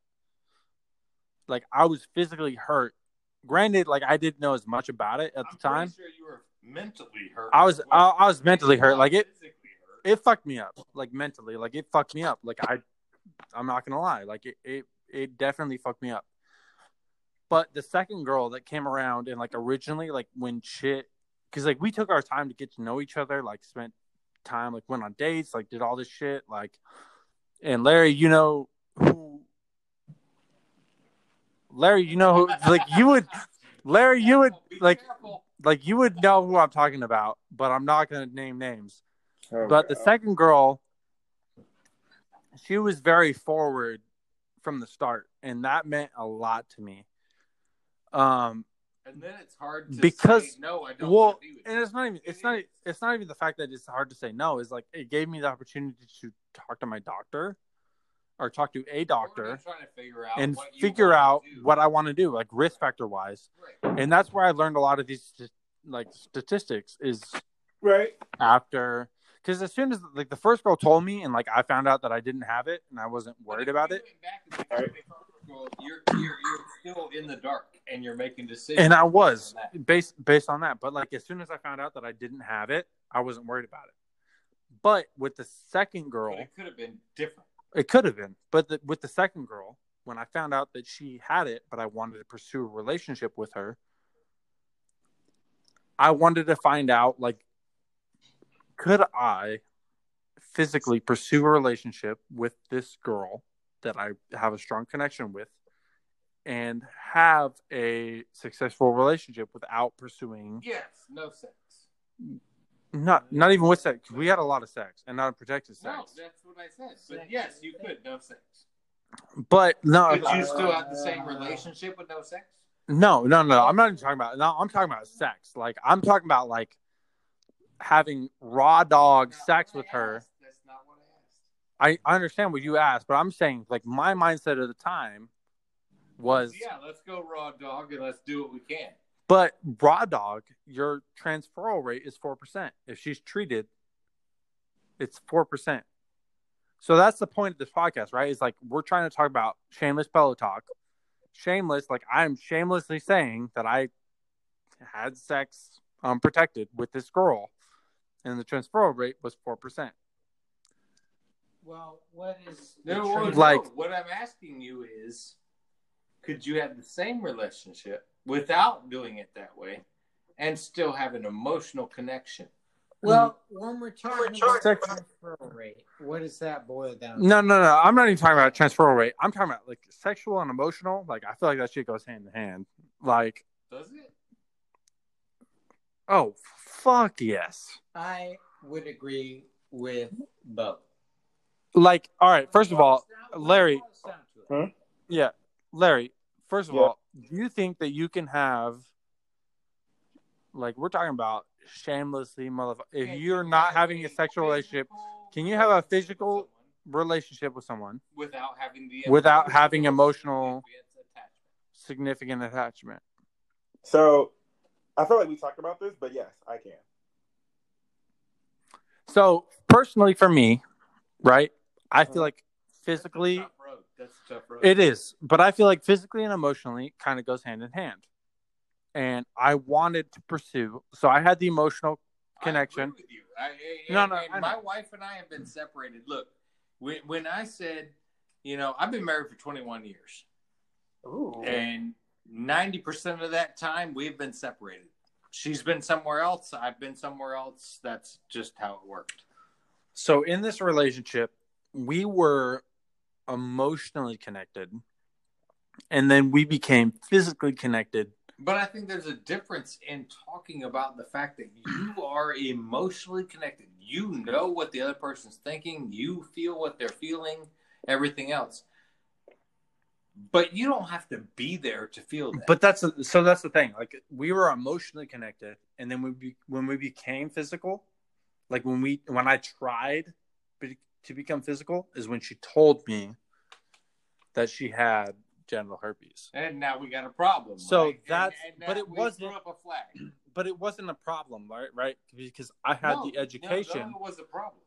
Like I was physically hurt. Granted, like I didn't know as much about it at I'm the time. sure you were mentally hurt. I was. I, I was mentally hurt. Like it hurt. it fucked me up. Like mentally. Like it fucked me up. Like I I'm not gonna lie. Like it, it, it definitely fucked me up. But the second girl that came around and like originally, like when shit, because like we took our time to get to know each other, like spent time, like went on dates, like did all this shit, like. And Larry, you know who? Larry, you know who? Like you would, Larry, you would like, like you would know who I'm talking about, but I'm not gonna name names. Oh, But the second girl, she was very forward from the start, and that meant a lot to me. Um, And then it's hard to Because- say, no, I don't well, want to be with and it's not even it's not it's not even the fact that it's hard to say no. It's like it gave me the opportunity to talk to my doctor, or talk to a doctor, trying to figure out and figure out what I want to do, like risk factor wise. Right. And that's where I learned a lot of these like statistics is right. after because as soon as like the first girl told me and like I found out that I didn't have it and I wasn't worried about it, back and looked at the protocol, You're, you're, you're still in the dark and you're making decisions. and I was based on that. based based on that. But like as soon as I found out that I didn't have it, I wasn't worried about it. But with the second girl, But it could have been different. it could have been. But the, with the second girl, when I found out that she had it, but I wanted to pursue a relationship with her, I wanted to find out like, could I physically pursue a relationship with this girl that I have a strong connection with and have a successful relationship without pursuing Yes, no sex. not not even with sex. We had a lot of sex and not protected sex. No, that's what I said. But yes, you could no sex. But no, Could you still have the same relationship with no sex? No, no, no. I'm not even talking about. No, I'm talking about sex. Like I'm talking about like having raw dog Not sex with I her. asked. That's not what I. I, understand what you asked, but I'm saying like my mindset at the time was, Yeah, let's go raw dog and let's do what we can. but raw dog, your transferal rate is four percent. If she's treated, it's four percent. So that's the point of this podcast, right? Is like we're trying to talk about shameless pillow talk. Shameless, like I'm shamelessly saying that I had sex um, unprotected with this girl, and the transferal rate was four percent. Well, what is No, the well, Like- no, what I'm asking you is, could you have the same relationship without doing it that way, and still have an emotional connection? well, mm. when we're talking about Sex- transferal rate, what does that boil down? to? No, no, no. I'm not even talking about transferal rate. I'm talking about like sexual and emotional. Like I feel like that shit goes hand in hand. Like, Does it? oh fuck yes. I would agree with both. Like, all right. First of all, Larry. Boils down to it. Yeah, Larry. First of Yeah. all, do you think that you can have, like, we're talking about shamelessly, motherfucker? If you're not having a sexual relationship, can you have a physical relationship with someone someone without having the Without having emotional- significant attachment? So, I feel like we talked about this, but yes, I can. So personally, for me, right, I feel like physically That's a tough road. That's a tough road. It is, but I feel like physically and emotionally kind of goes hand in hand. And I wanted to pursue, so I had the emotional connection. I agree with you. I, No, no, I my wife and I have been separated. Look, when, when I said, you know, I've been married for 21 years, Ooh. and 90% of that time we've been separated. She's been somewhere else. I've been somewhere else. That's just how it worked. So in this relationship, we were emotionally connected, and then we became physically connected. But I think there's a difference in talking about the fact that you are emotionally connected. You know what the other person's thinking, you feel what they're feeling, everything else. But you don't have to be there to feel that. But that's so that's the thing. Like we were emotionally connected, and then we be, when we became physical, like when we when I tried to become physical, is when she told me that she had genital herpes. and now we got a problem. So right? That's- and but now it wasn't- threw up a flag. But it wasn't a problem, right? Right? Because I had No, the education. No, it was a problem.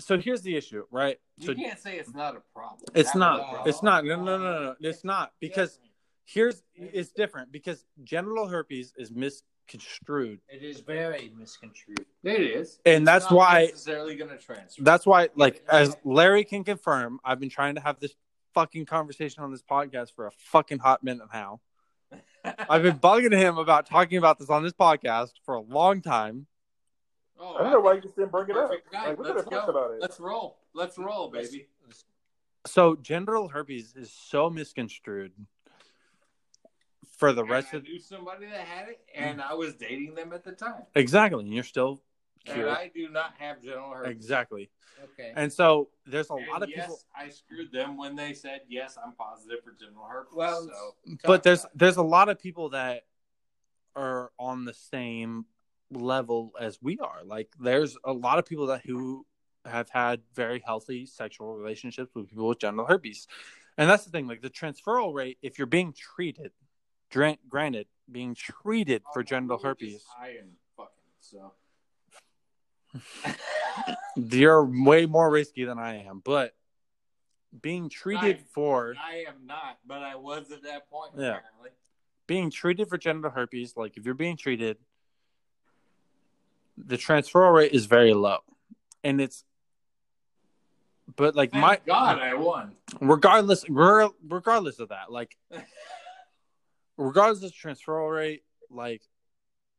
So here's the issue, right? You So can't say it's not a problem. it's That not. problem. It's not. No, no, no, no. It's not because here's it's different because genital herpes is misconstrued, It is very misconstrued. It is, and that's It's not why necessarily going to transfer. that's why like as Larry can confirm, I've been trying to have this fucking conversation on this podcast for a fucking hot minute now. I've been bugging him about talking about this on this podcast for a long time. Oh, I don't know why you just didn't bring it up. Like, we could Let's have talked about it. Let's roll. Let's roll, baby. So genital herpes is so misconstrued for the And rest I of knew somebody that had it, and I was dating them at the time. exactly, and you're still And. I do not have general herpes. Exactly. Okay. And so there's a And lot of yes, people I screwed them when they said yes, I'm positive for genital herpes. Well, so, but there's there's a lot of people that are on the same level as we are. Like there's a lot of people that who have had very healthy sexual relationships with people with genital herpes. And that's the thing, like the transferal rate, if you're being treated, dra- granted, being treated for genital herpes, high and fucking so. you're way more risky than I am. But being treated I- for I am not, but I was at that point. Yeah. Apparently. being treated for genital herpes, like if you're being treated, the transferal rate is very low, and it's. But like Thank my God, I won. regardless, re- regardless of that, like regardless of transfer rate, like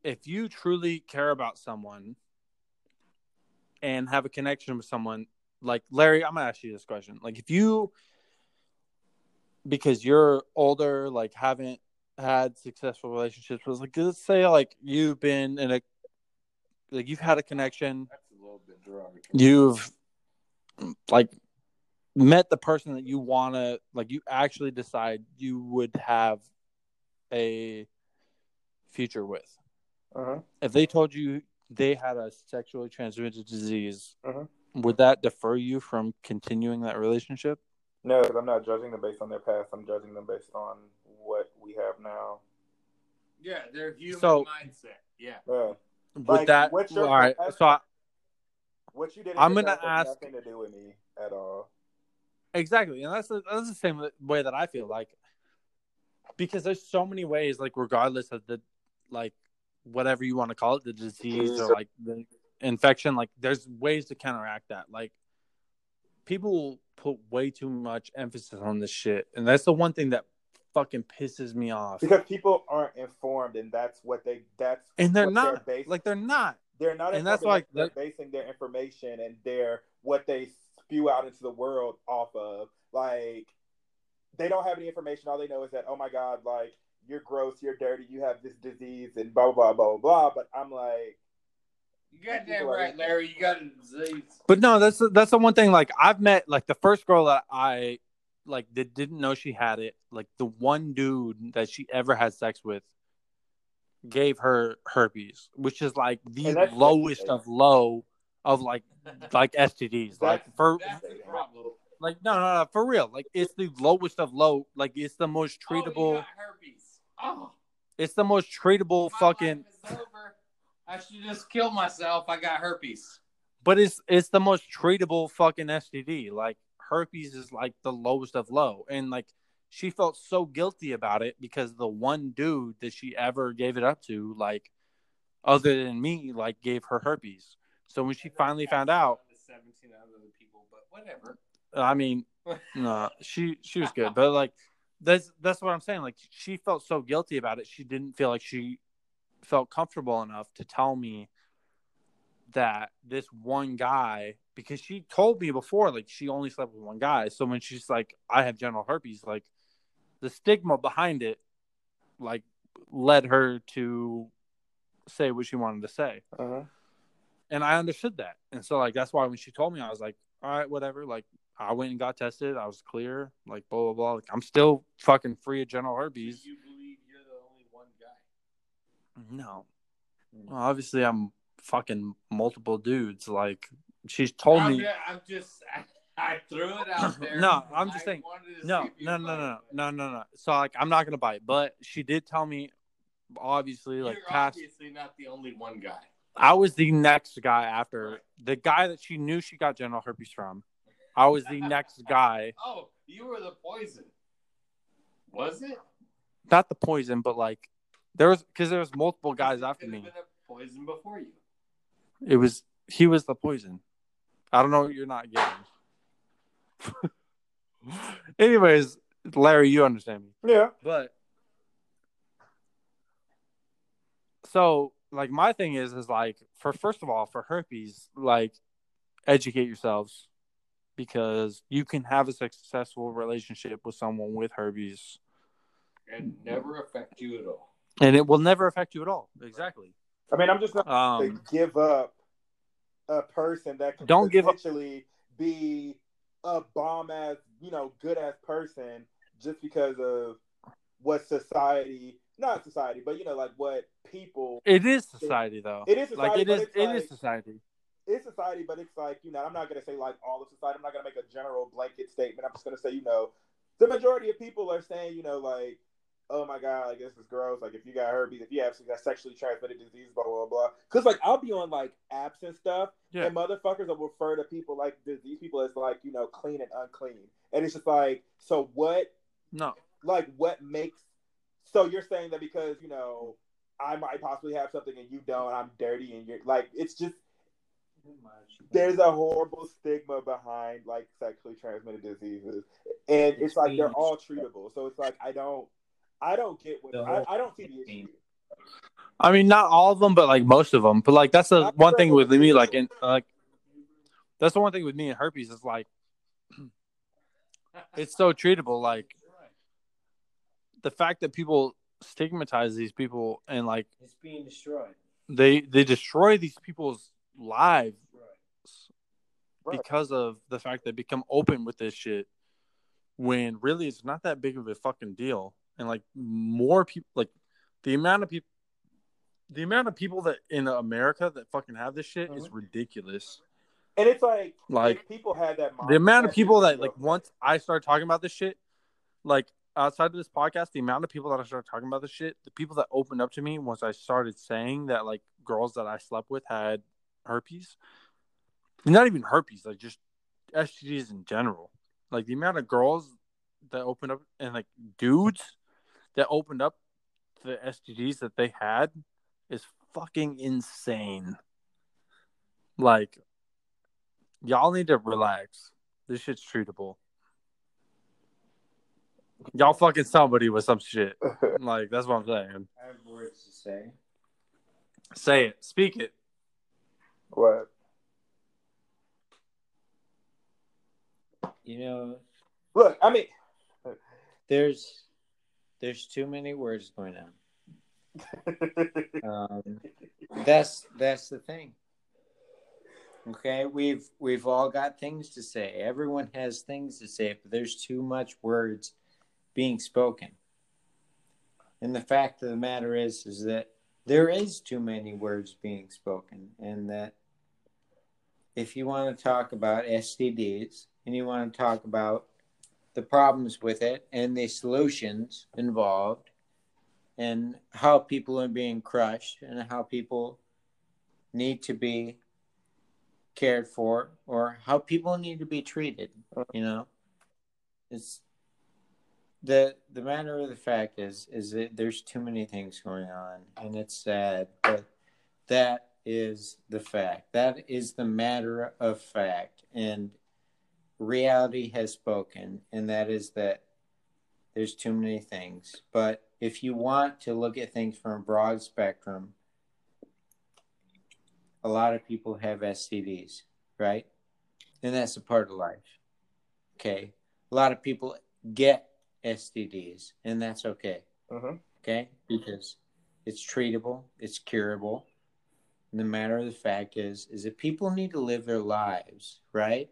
if you truly care about someone and have a connection with someone, like Larry, I'm gonna ask you this question: like if you, because you're older, like haven't had successful relationships with, like let's say like you've been in a, like you've had a connection, That's a little bit derogatory. you've like met the person that you want to like you actually decide you would have a future with Uh-huh. if they told you they had a sexually transmitted disease Uh-huh. would that defer you from continuing that relationship No, 'cause I'm not judging them based on their past. I'm judging them based on what we have now. Yeah, they're human So- mindset. Yeah. Yeah. would Like, that what's your- all right so I, What you did. I'm gonna ask- nothing to do with me at all. Exactly, and that's the, that's the same way that I feel like because there's so many ways, like regardless of the like whatever you want to call it, the disease or mm-hmm. like the infection, like there's ways to counteract that. Like people put way too much emphasis on this shit, and that's the one thing that fucking pisses me off. Because people aren't informed, and that's what they. That's And they're not based- like they're not. they're not. and that's like- they're basing their information and their what they spew out into the world off of. Like they don't have any information. All they know is that oh my god, like you're gross, you're dirty, you have this disease, and blah blah blah blah blah. But I'm like, You got that right, Larry. You got a disease. But no, that's that's the one thing. Like I've met like the first girl that I like that didn't know she had it. Like the one dude that she ever had sex with gave her herpes, which is like the lowest of low of like like STDs. Like for That's the problem. Like no, no no for real. Like it's the lowest of low. Like it's the most Oh, treatable. got herpes. Oh, It's the most treatable my fucking. life is over. I should just kill myself. I got herpes. But it's it's the most treatable fucking STD. Like herpes is like the lowest of low, and like she felt so guilty about it because the one dude that she ever gave it up to, like other than me, like gave her herpes. So when she finally found out, Seventeen other people, but whatever. I mean, no, she she was good, but like that's that's what I'm saying. Like she felt so guilty about it, she didn't feel like she felt comfortable enough to tell me that this one guy because she told me before like she only slept with one guy. So when she's like, I have genital herpes, like the stigma behind it, like led her to say what she wanted to say uh-huh. and I understood that. And so like that's why when she told me, I was like, all right, whatever. Like I went and got tested. I was clear. Like blah blah blah. Like, I'm still fucking free of genital Do herpes. you believe you're the only one guy? No, well, obviously I'm fucking multiple dudes. Like she's told I'm, me. ju- I'm just. I, I threw it out there. No, I'm just I saying- No, see if you no, no, no, no, no, no. So like I'm not gonna bite, but she did tell me. Obviously, like You're past, obviously not the only one guy. I was the next guy after the guy that she knew she got genital herpes from. I was the next guy. Oh, you were the poison. Was it? not the poison, but like there was because there was multiple guys after me. been a poison before you. It was he was the poison. I don't know what you're not getting. Anyways, Larry, you understand me. Yeah. But so like my thing is is like for first of all for herpes like educate yourselves because you can have a successful relationship with someone with herpes. And never affect you at all. and it will never affect you at all. Exactly. I mean, I'm just not um to give up a person that can Don't give up- be a bomb ass, you know, good ass person just because of what society, not society, but you know, like what people. it is society though. It is society, like it but is it's it like, is society it's society, but it's like you know, I'm not gonna say like all of society. I'm not gonna make a general blanket statement. I'm just gonna say, you know, the majority of people are saying, you know, like, oh my god, like this is gross. Like if you got herpes, if you have sexually transmitted disease, blah blah blah. Because like I'll be on like apps and stuff, Yeah. and motherfuckers will refer to people like th- these people as like you know clean and unclean, and it's just like, so what? no Like what makes? So you're saying that because you know I might possibly have something and you don't, I'm dirty, and you're like, it's just there's a horrible stigma behind like sexually transmitted diseases, and it's, It's like they're all treatable. So it's like I don't, I don't get what I, I don't see the issue. i mean not all of them but like most of them but like that's the Not one thing with me like in like that's the one thing with me and herpes is like it's so treatable like the fact that people stigmatize these people and like It's being destroyed. they they destroy these people's lives Right. because of the fact they become open with this shit when really it's not that big of a fucking deal and like more people like the amount of people the amount of people that in america that fucking have this shit is mm-hmm. ridiculous And it's like, Like, people had that. the amount of people that like once I started talking about this shit, like outside of this podcast, the amount of people that I started talking about this shit, the people that opened up to me once I started saying that like girls that I slept with had herpes, not even herpes, like just STDs in general. Like the amount of girls that opened up and like dudes that opened up the STDs that they had is fucking insane. Like y'all need to relax. This shit's treatable. Y'all fucking somebody with some shit. Like that's what I'm saying. I have words to say. Say it. Speak it. What? You know, Look, I mean, there's there's too many words going on. Um, that's that's the thing. Okay, we've we've all got things to say. Everyone has things to say, but there's too much words being spoken. And the fact of the matter is, is that there is too many words being spoken, and that if you want to talk about STDs and you want to talk about the problems with it and the solutions involved, and how people are being crushed and how people need to be cared for or how people need to be treated you know? It's the the matter of the fact is is that there's too many things going on and it's sad but that is the fact that is the matter of fact and reality has spoken and that is that there's too many things but if you want to look at things from a broad spectrum a lot of people have STDs, right? And that's a part of life. Okay. A lot of people get STDs, and that's okay. Mhm. Okay. Because it's treatable, it's curable. And the matter of the fact is, is that people need to live their lives, right?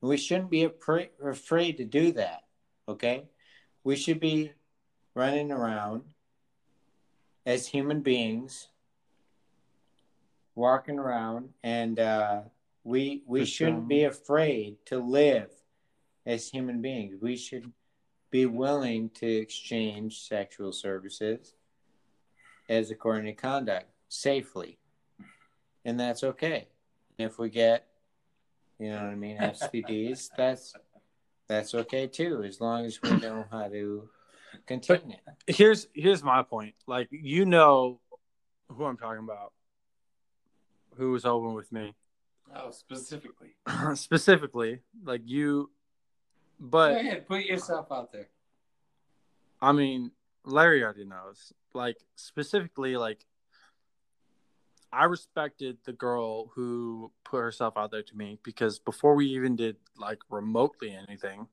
And we shouldn't be afraid to do that. Okay. We should be running around as human beings walking around and uh, we we For shouldn't sure. be afraid to live as human beings we should be willing to exchange sexual services as according to conduct safely and that's okay if we get you know what i mean stds that's that's okay too as long as we know how to Continue. here's here's my point. Like you know who I'm talking about. Who was open with me Oh, specifically. specifically? Like you, Go but ahead, put yourself out there. I mean, Larry already knows. Like specifically, like I respected the girl who put herself out there to me because before we even did like remotely anything,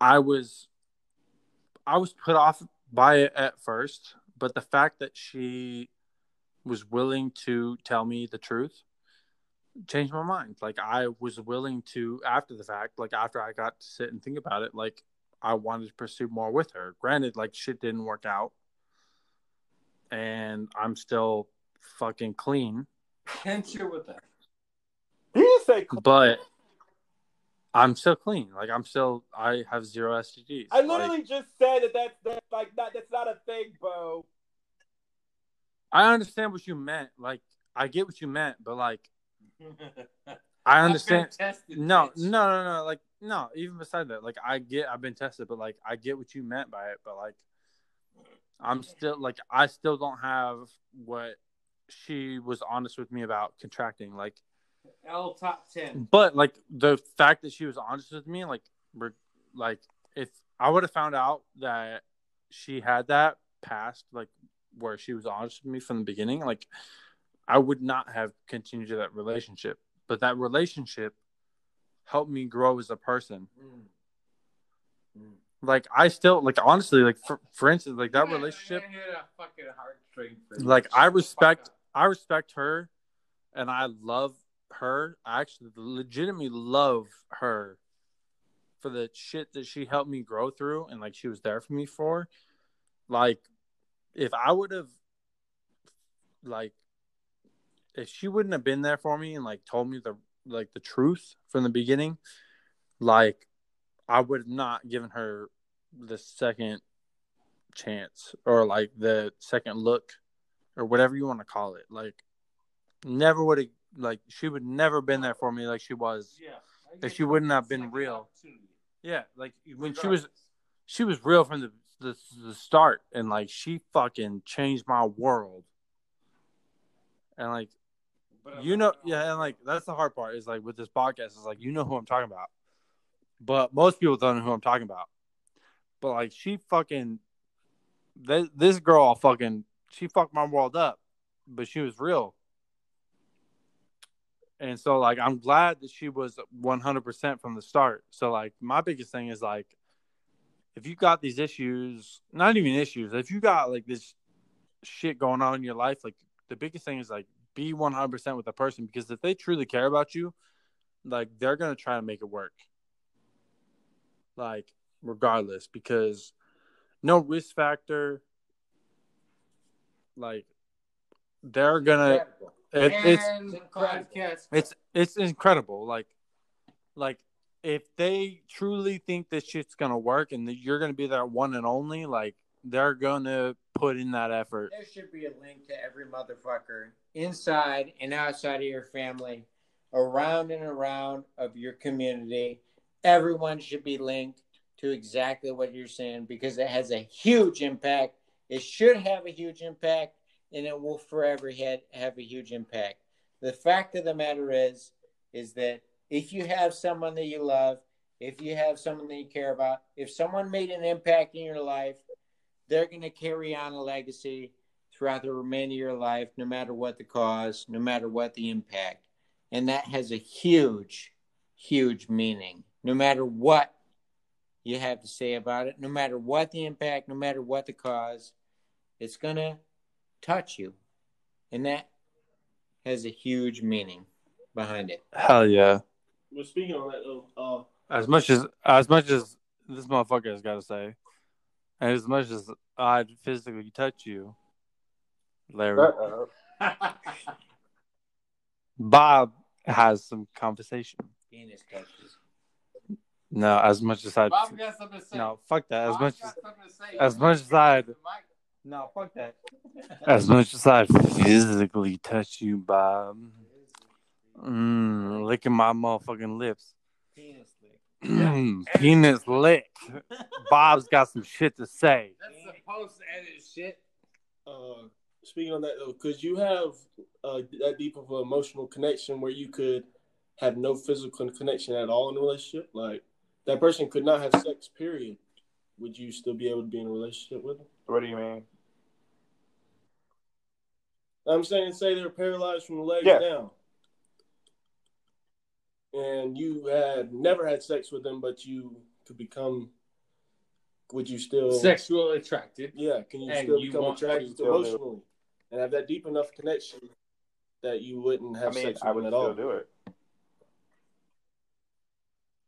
I was I was put off by it at first, but the fact that she was willing to tell me the truth changed my mind. Like I was willing to after the fact, like after I got to sit and think about it, like I wanted to pursue more with her. Granted, like shit didn't work out. And I'm still fucking clean, Can't share with that. He didn't say. but I'm still clean. Like I'm still I have zero STDs. I Like, literally just said that that's, that's like not that's not a thing, Beau. I understand what you meant. Like I get what you meant, but like I understand tested, No, bitch. no, no, no. Like, no. Even beside that, like, I get, I've been tested, but like, I get what you meant by it. But like, I'm still like, I still don't have what she was honest with me about contracting. Like, L top ten. but like the fact that she was honest with me, like, we're like, if I would have found out that she had that past, like, where she was honest with me from the beginning, like, I would not have continued that relationship. But that relationship helped me grow as a person. Mm. Mm. Like I still like honestly like for, for instance like that Yeah, relationship I hit a fucking heartstring for you. like I respect. I respect her and I love her. I actually legitimately love her for the shit that she helped me grow through and like she was there for me for. Like if I would have like if she wouldn't have been there for me and like told me the like the truth from the beginning, like I would have not given her the second chance or like the second look or whatever you want to call it. Like never would have like she would never been there for me like she was. Yeah. If she wouldn't have been real. Yeah, like when she was she was real from the, the the start and like she fucking changed my world. And like But I'm you know yeah and like that's the hard part is like with this podcast is like you know who i'm talking about. But most people don't know who i'm talking about. But like she fucking this, this girl fucking she fucked my world up but she was real. And so like i'm glad that she was 100% from the start. So like my biggest thing is like if you got these issues not even issues if you got like this shit going on in your life like the biggest thing is like be 100% with the person because if they truly care about you like they're going to try to make it work. Like regardless because no risk factor like they're going to it, it's And it's it's incredible. Like like if they truly think this shit's gonna work and that you're gonna be that one and only like they're gonna put in that effort There should be a link to every motherfucker inside and outside of your family, around and around of your community. Everyone should be linked to exactly what you're saying because it has a huge impact. It should have a huge impact and it will forever had, have a huge impact. The fact of the matter is, is that if you have someone that you love, if you have someone that you care about, if someone made an impact in your life, they're going to carry on a legacy throughout the remainder of your life, no matter what the cause, no matter what the impact. And that has a huge, huge meaning. No matter what you have to say about it, no matter what the impact, no matter what the cause, it's going to touch you. And that has a huge meaning behind it. hell yeah Well, speaking on that though, uh, as much as as much as this motherfucker has got to say and as much as i'd physically touch you larry bob has some conversation Penis touches. no as much as i'd Bob got something to say. no fuck that as Bob much as to say. as much as I'd- The mic. No, fuck that. As much as I physically touch you, Bob. Mm, licking my motherfucking lips. Penis lick. Penis lit. Bob's got some shit to say. That's the post edit shit. Uh, speaking on that though, could you have uh, that deep of an emotional connection where you could have no physical connection at all in a relationship? Like that person could not have sex. Period. Would you still be able to be in a relationship with them? What do you mean? I'm saying, say they're paralyzed from the legs Yeah. down, and you had never had sex with them, but you could become. Would you still Sexually attracted. Yeah, can you still you become attracted still do. emotionally and have that deep enough connection that you wouldn't I have mean, sex I with would them at all? do it.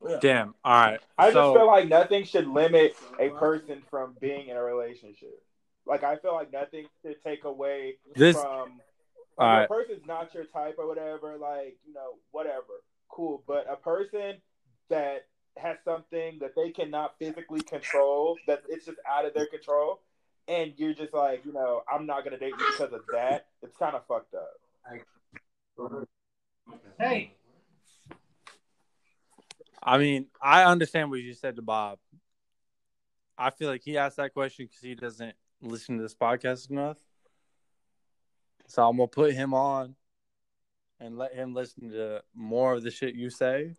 Yeah. Damn. All right. I just feel like nothing should limit a person from being in a relationship. Like I feel like nothing should take away This- from like, right. a person's not your type or whatever, like, you know, whatever. Cool. But a person that has something that they cannot physically control, that it's just out of their control, and you're just like, you know, I'm not gonna date you because of that, it's kinda fucked up. Hey, I mean, I understand what you said to Bob. I feel like he asked that question because he doesn't listen to this podcast enough. So I'm gonna put him on and let him listen to more of the shit you say.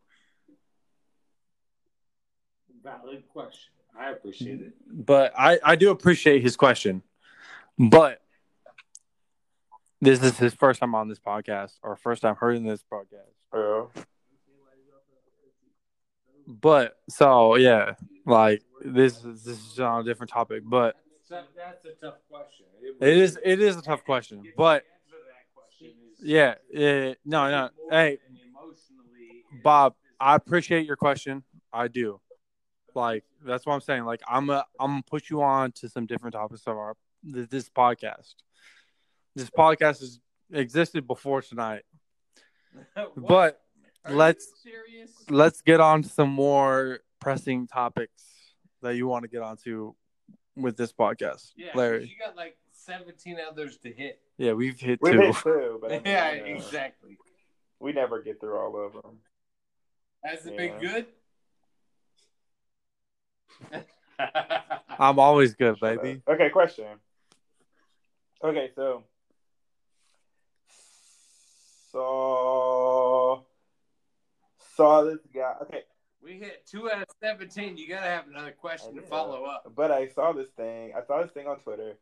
valid question. I appreciate it. But I, I do appreciate his question. But this is his first time on this podcast or first time hearing this podcast. Yeah. But so yeah, like this is this is on a different topic. But That's, that's a tough question. it is it is a tough question. But yeah, yeah no, no. Hey, Bob, I appreciate your question. I do. Like that's what I'm saying. Like I'm a, I'm gonna put you on to some different topics of our this podcast. This podcast has existed before tonight, but let's let's get on to some more pressing topics that you want to get onto with this podcast, Yeah, Larry. you got like 17 others to hit. Yeah, we've hit We two. hit two, but I mean, yeah, you know, exactly. we never get through all of them. Has it Yeah. been good? I'm always good, Shut baby. up. Okay, question. Okay, so so saw this guy. Okay, we hit two out of 17. You got to have another question to follow up. but I saw this thing. I saw this thing on Twitter,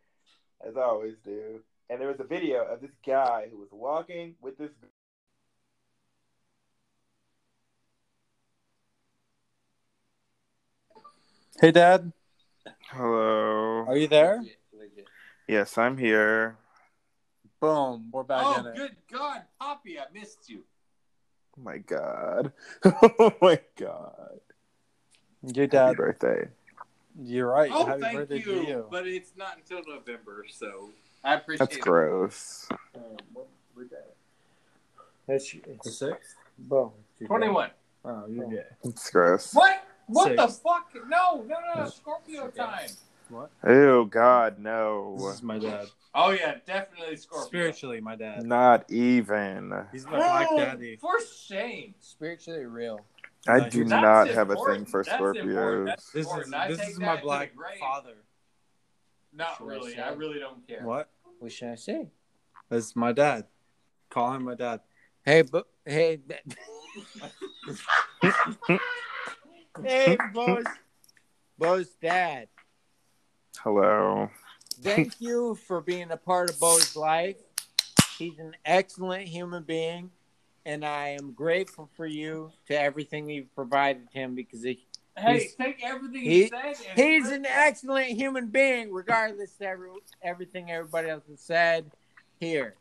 as I always do, and there was a video of this guy who was walking with this. Hey, Dad, Hello. are you there? Yes, I'm here. Boom, we're back Oh, in it. good God, Poppy, I missed you. Oh my god. Oh my god. Your Happy birthday. You're right. Oh, Happy thank birthday you. to you. But it's not until November, so I appreciate That's it. gross. Um, That's The sixth? boom. 21. Oh, you're oh. gay. It's gross. What? What the fuck? No, no, no, Scorpio time. What? Oh god, no. This is my dad. Oh, yeah, definitely Scorpio. Spiritually, my dad. Not even. He's my black Oh, daddy. For shame. Spiritually real. I That's do That's not have a thing for That's. Scorpios. This is this is my black grave. father. Not Should really. say? I really don't care. What? What should I say? It's my dad. Call him my dad. Hey, but hey, hey, Beau's, Beau's dad. Hello. Thank you for being a part of Beau's life. He's an excellent human being, and I am grateful for you to everything you've provided him because he, Hey, He's- take everything he- he, said. He's an excellent human being, regardless of every, everything everybody else has said here.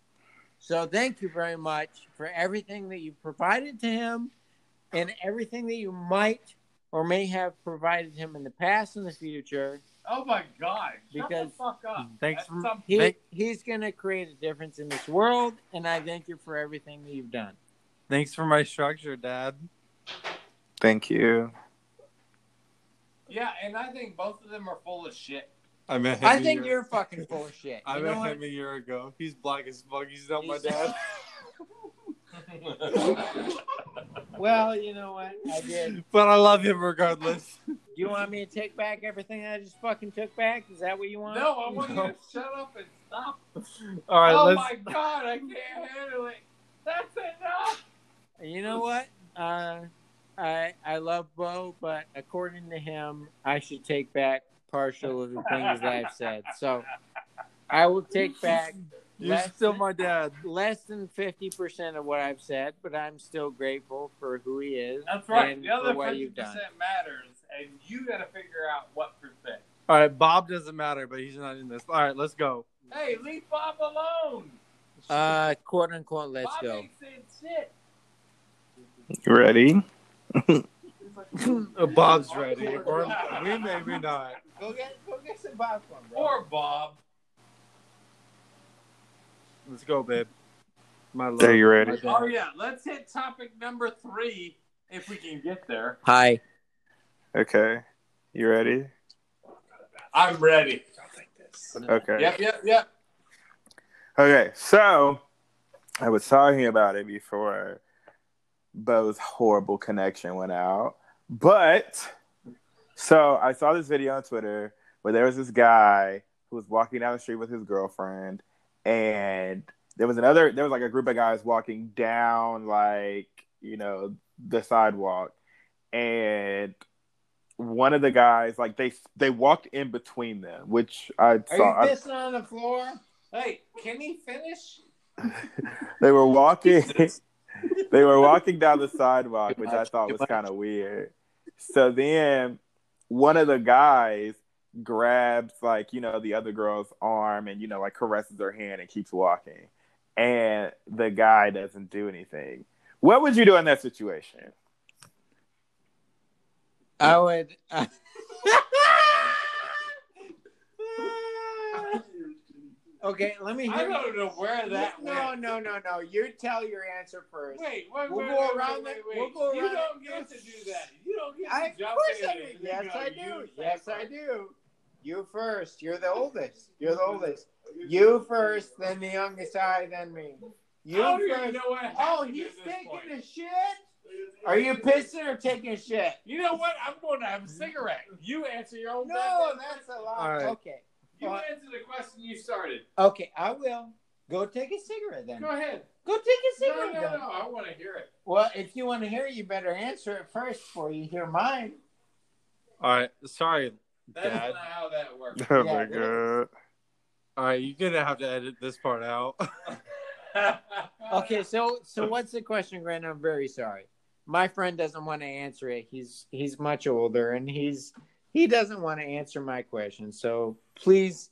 So thank you very much for everything that you've provided to him and everything that you might or may have provided him in the past and the future. Oh my God! Shut Because- the fuck up. Mm, thanks for- some- He, Thank- he's going to create a difference in this world, and I thank you for everything that you've done. Thanks for my structure, Dad. Thank you. yeah, and I think both of them are full of shit. I met him. I a think year- you're fucking full of shit. I You met know what? him a year ago. He's black as fuck. He's not my dad. Well, you know what? I did. But I love him regardless. Do you want me to take back everything I just fucking took back? Is that what you want? No, I want you to shut up and stop. All right, oh let's. my god, I can't handle it. That's enough. You know what? Uh, I I love Beau, but according to him, I should take back partial of the things that I've said. So I will take back You're less still than- my dad. less than fifty percent of what I've said, but I'm still grateful for who he is. That's right. And The other for fifty you've done. percent matters, and you got to figure out what percent. All right, Bob doesn't matter, but he's not in this. All right, let's go. Hey, leave Bob alone. Uh, quote unquote. Let's Bob go. ain't saying shit. You ready? Bob's ready. Or we maybe not. Go get go get some popcorn, or Bob. Let's go, babe. My love. Are you ready? Oh yeah, let's hit topic number three if we can get there. Hi. Okay. You ready? I'm ready. Okay. Yep, yep, yep. Okay. So I was talking about it before Beau's horrible connection went out. But so I saw this video on Twitter where there was this guy who was walking down the street with his girlfriend and there was another there was like a group of guys walking down like, you know, the sidewalk and one of the guys like they they walked in between them, which I Are saw. you I- on the floor? Hey, can he finish? they were walking they were walking down the sidewalk which i thought was kind of weird. So then one of the guys grabs like you know the other girl's arm and you know like caresses her hand and keeps walking. And the guy doesn't do anything. What would you do in that situation? I would. okay, let me hear. I hear. don't know where that no, went. no, no, no. You tell your answer first. Wait, wait, We'll wait, go wait, around wait, the- wait, we'll go You around don't the- get to do that. You don't get to I, of jump course in I do. Yes, I do. Yes, I do. You first. You're the oldest. You're the oldest. You first, then the youngest I, then me. You I don't even know what Oh, happened he's at this taking point. a shit. Are you pissing or taking a shit? You know what? I'm going to have a cigarette. You answer your own. No, goddamn that's a question. lot. All right. Okay. You Well, answer the question you started. Okay, I will. Go take a cigarette then. Go ahead. Go take a No, cigarette no, then. no. I want to hear it. Well, if you want to hear it, you better answer it first before you hear mine. All right, sorry, That's Dad. not how that works. oh Yeah, my it god All right, you're gonna have to edit this part out. Okay, so so what's the question, Grant? I'm very sorry. My friend doesn't want to answer it. He's he's much older and he's he doesn't want to answer my question. So please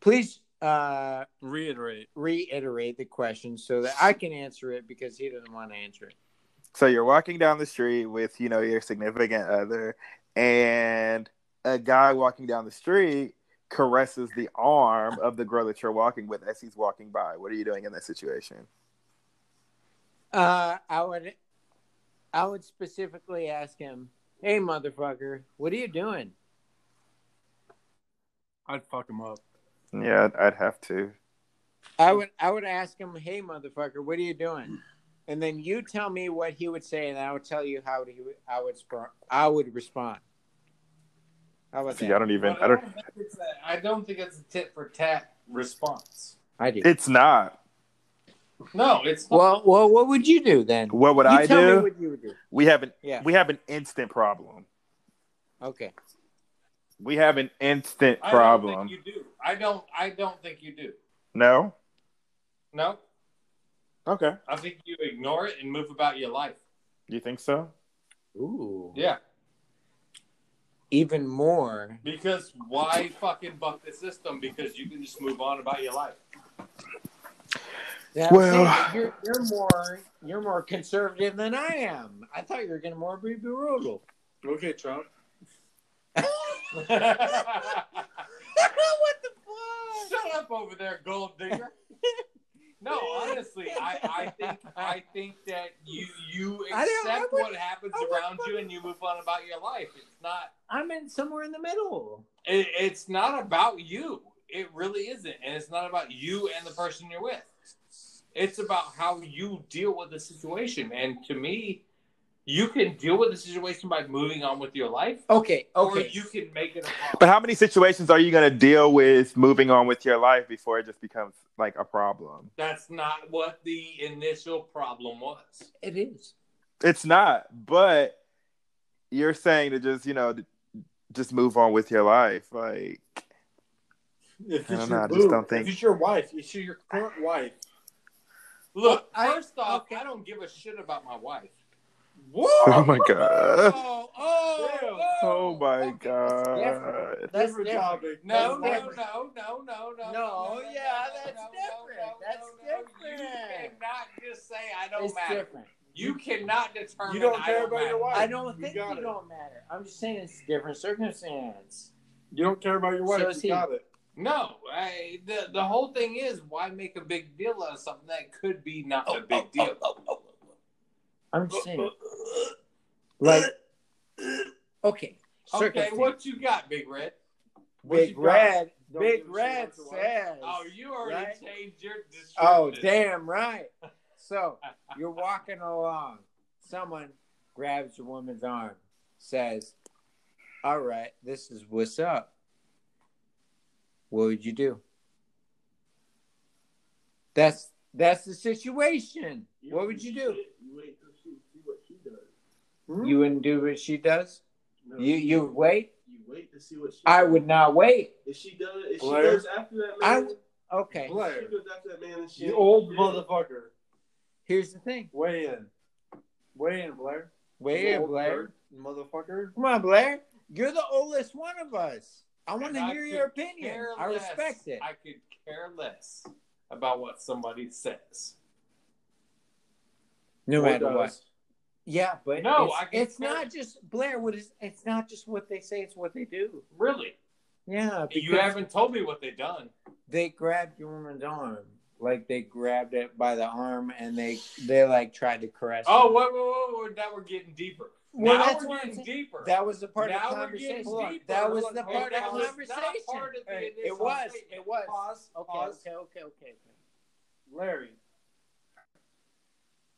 please uh Reiterate. reiterate the question so that I can answer it because he doesn't want to answer it. so you're walking down the street with you know your significant other and a guy walking down the street caresses the arm of the girl that you're walking with as he's walking by what are you doing in that situation Uh I would I would specifically ask him, "Hey motherfucker, what are you doing?" I'd fuck him up. yeah I'd, I'd have to I would I would ask him, "Hey motherfucker, what are you doing?" And then you tell me what he would say, and I would tell you how he would, I would I would respond. How about See, that? I don't even But I don't think it's don't think it's a tit for tat response. I do. it's not No, it's not. Well, well, what would you do then? what would you I tell do me what you would do. we have an Yeah. we have an instant problem Okay. We have an instant I problem don't think you do. I don't. I don't think you do. no No, okay I think you ignore it and move about your life. you think so Ooh. Yeah, Even more. because why fucking buck the system? Because you can just move on about your life. Yeah, Well- you're, you're more you're more conservative than I am. I thought you were going to more be brutal. Okay, Trump. what the fuck? Shut up over there, gold digger. No, honestly, I, I think I think that you you accept would- what happens around you and you move on about your life. It's not I'm in somewhere in the middle. it, it's not about you. It really isn't, and it's not about you and the person you're with. It's about how you deal with the situation. And to me, You can deal with the situation by moving on with your life, Okay, or okay. you can make it a problem. But how many situations are you going to deal with moving on with your life before it just becomes like a problem? That's not what the initial problem was. It is. It's not, but you're saying to just, you know, just move on with your life. Like, If I it's don't your know, I just boo, don't think- if it's your wife, it's your current wife. Look, I- first off, okay. I don't give a shit about my wife. What? oh my God. Oh, oh, Damn. Oh my okay. God. That's different different. topic. No, no, That's no, no, no, no, no. No, yeah, no, that's no, no, different. no, That's no, no. different. You cannot just say I don't It's matter. different. You cannot determine. You don't I care about matter. your wife. I don't You think got you it. don't matter. I'm just saying it's different circumstance. You don't care about your wife. So you he. got it. No, I, the the whole thing is why make a big deal out of something that could be not a oh, big oh, oh, deal. I'm just saying, like, okay, Okay, what you got, Big Red? What Big you got? Red, Don't Big give Red about says. Oh, you already Right? changed your oh, description. Oh, damn right. So you're walking along. Someone grabs a woman's arm, says, "All right, this is what's up." What would you do? That's that's the situation. What would you do? You wait to see, see what she does. Hmm? You wouldn't do what she does. No, You you wait. You wait to see what she. I does. would not wait. If she does, if Blair? she goes after that I man, Okay. if Blair. she goes after that man, and she You old motherfucker. Here's the thing. Weigh in. Weigh in, Blair. Wait, in, Blair. nerd, Motherfucker. Come on, Blair. You're the oldest one of us. I want And to I hear your opinion. care I less- respect it. I could care less about what somebody says. No matter what. Yeah, but No, it's, I it's not just Blair. What is? It's not just what they say. It's what they do. Really? Yeah, You haven't told me what they done. they grabbed your woman's arm, like they grabbed it by the arm, and they they like tried to caress. Oh, it. wait, wait, wait, wait. Now we're getting deeper. Well, now that's we're getting saying. deeper. that was the part Now of the conversation. deeper. That was the on, part that of the was conversation. not part of the Hey, it was. It was. Pause. Okay, Pause. okay, okay, okay. Larry.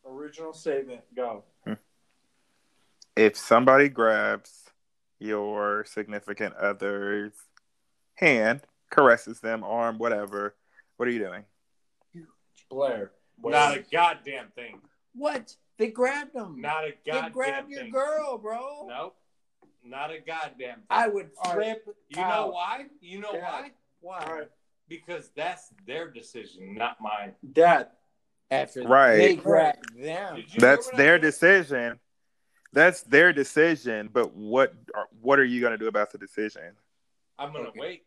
Original statement. Go. If somebody grabs your significant other's hand, caresses them, arm, whatever, what are you doing? Blair. Not a goddamn thing. What? They grabbed him. Not a goddamn. they grabbed your thing. girl, bro. Nope. Not a goddamn thing. I would All right. flip. you know why? You know Yeah. why? Why? All right. Because that's their decision, not mine. That After Right. they grabbed them. That's hear what I their decision. That's their decision. But what are, what are you going to do about the decision? I'm gonna Okay. wait.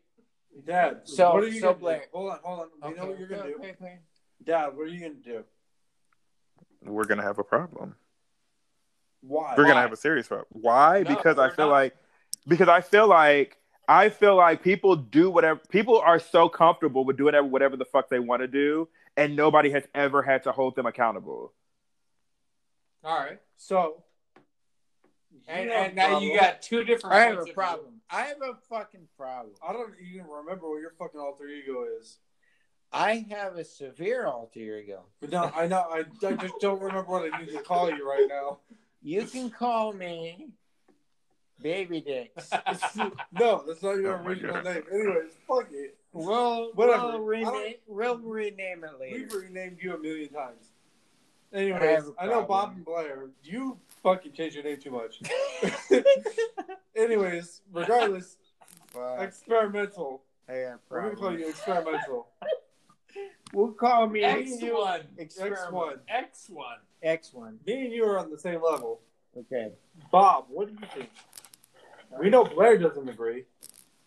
Dad. So- what are you so gonna Blair- do? Hold on, hold on. We Okay, know what you're gonna okay, do. okay, okay. Dad, what are you gonna do? We're going to have a problem. Why? We're going to have a serious problem. Why? No, because I feel not. like because I feel like I feel like people do whatever people are so comfortable with doing whatever, whatever the fuck they want to do and nobody has ever had to hold them accountable. All right. So. And, and a now you got two different I have a problem. I have a fucking problem. I don't even remember what your fucking alter ego is. I have a severe alter ego. But no, I know. I, I just don't remember what I need to call you right now. You can call me Baby Dicks. No, that's not your Oh my original name. Anyways, fuck it. We'll, Whatever. we'll, rename, we'll rename it later. We've renamed you a million times. I Anyways, have a I, know. Bob and Blair. You fucking changed your name too much. Anyways, regardless, Fuck, experimental. I'm a We're gonna call you experimental. We'll call me X one. X one. X one. X1. Me and you are on the same level. Okay. Bob, what do you think? We know Blair doesn't agree.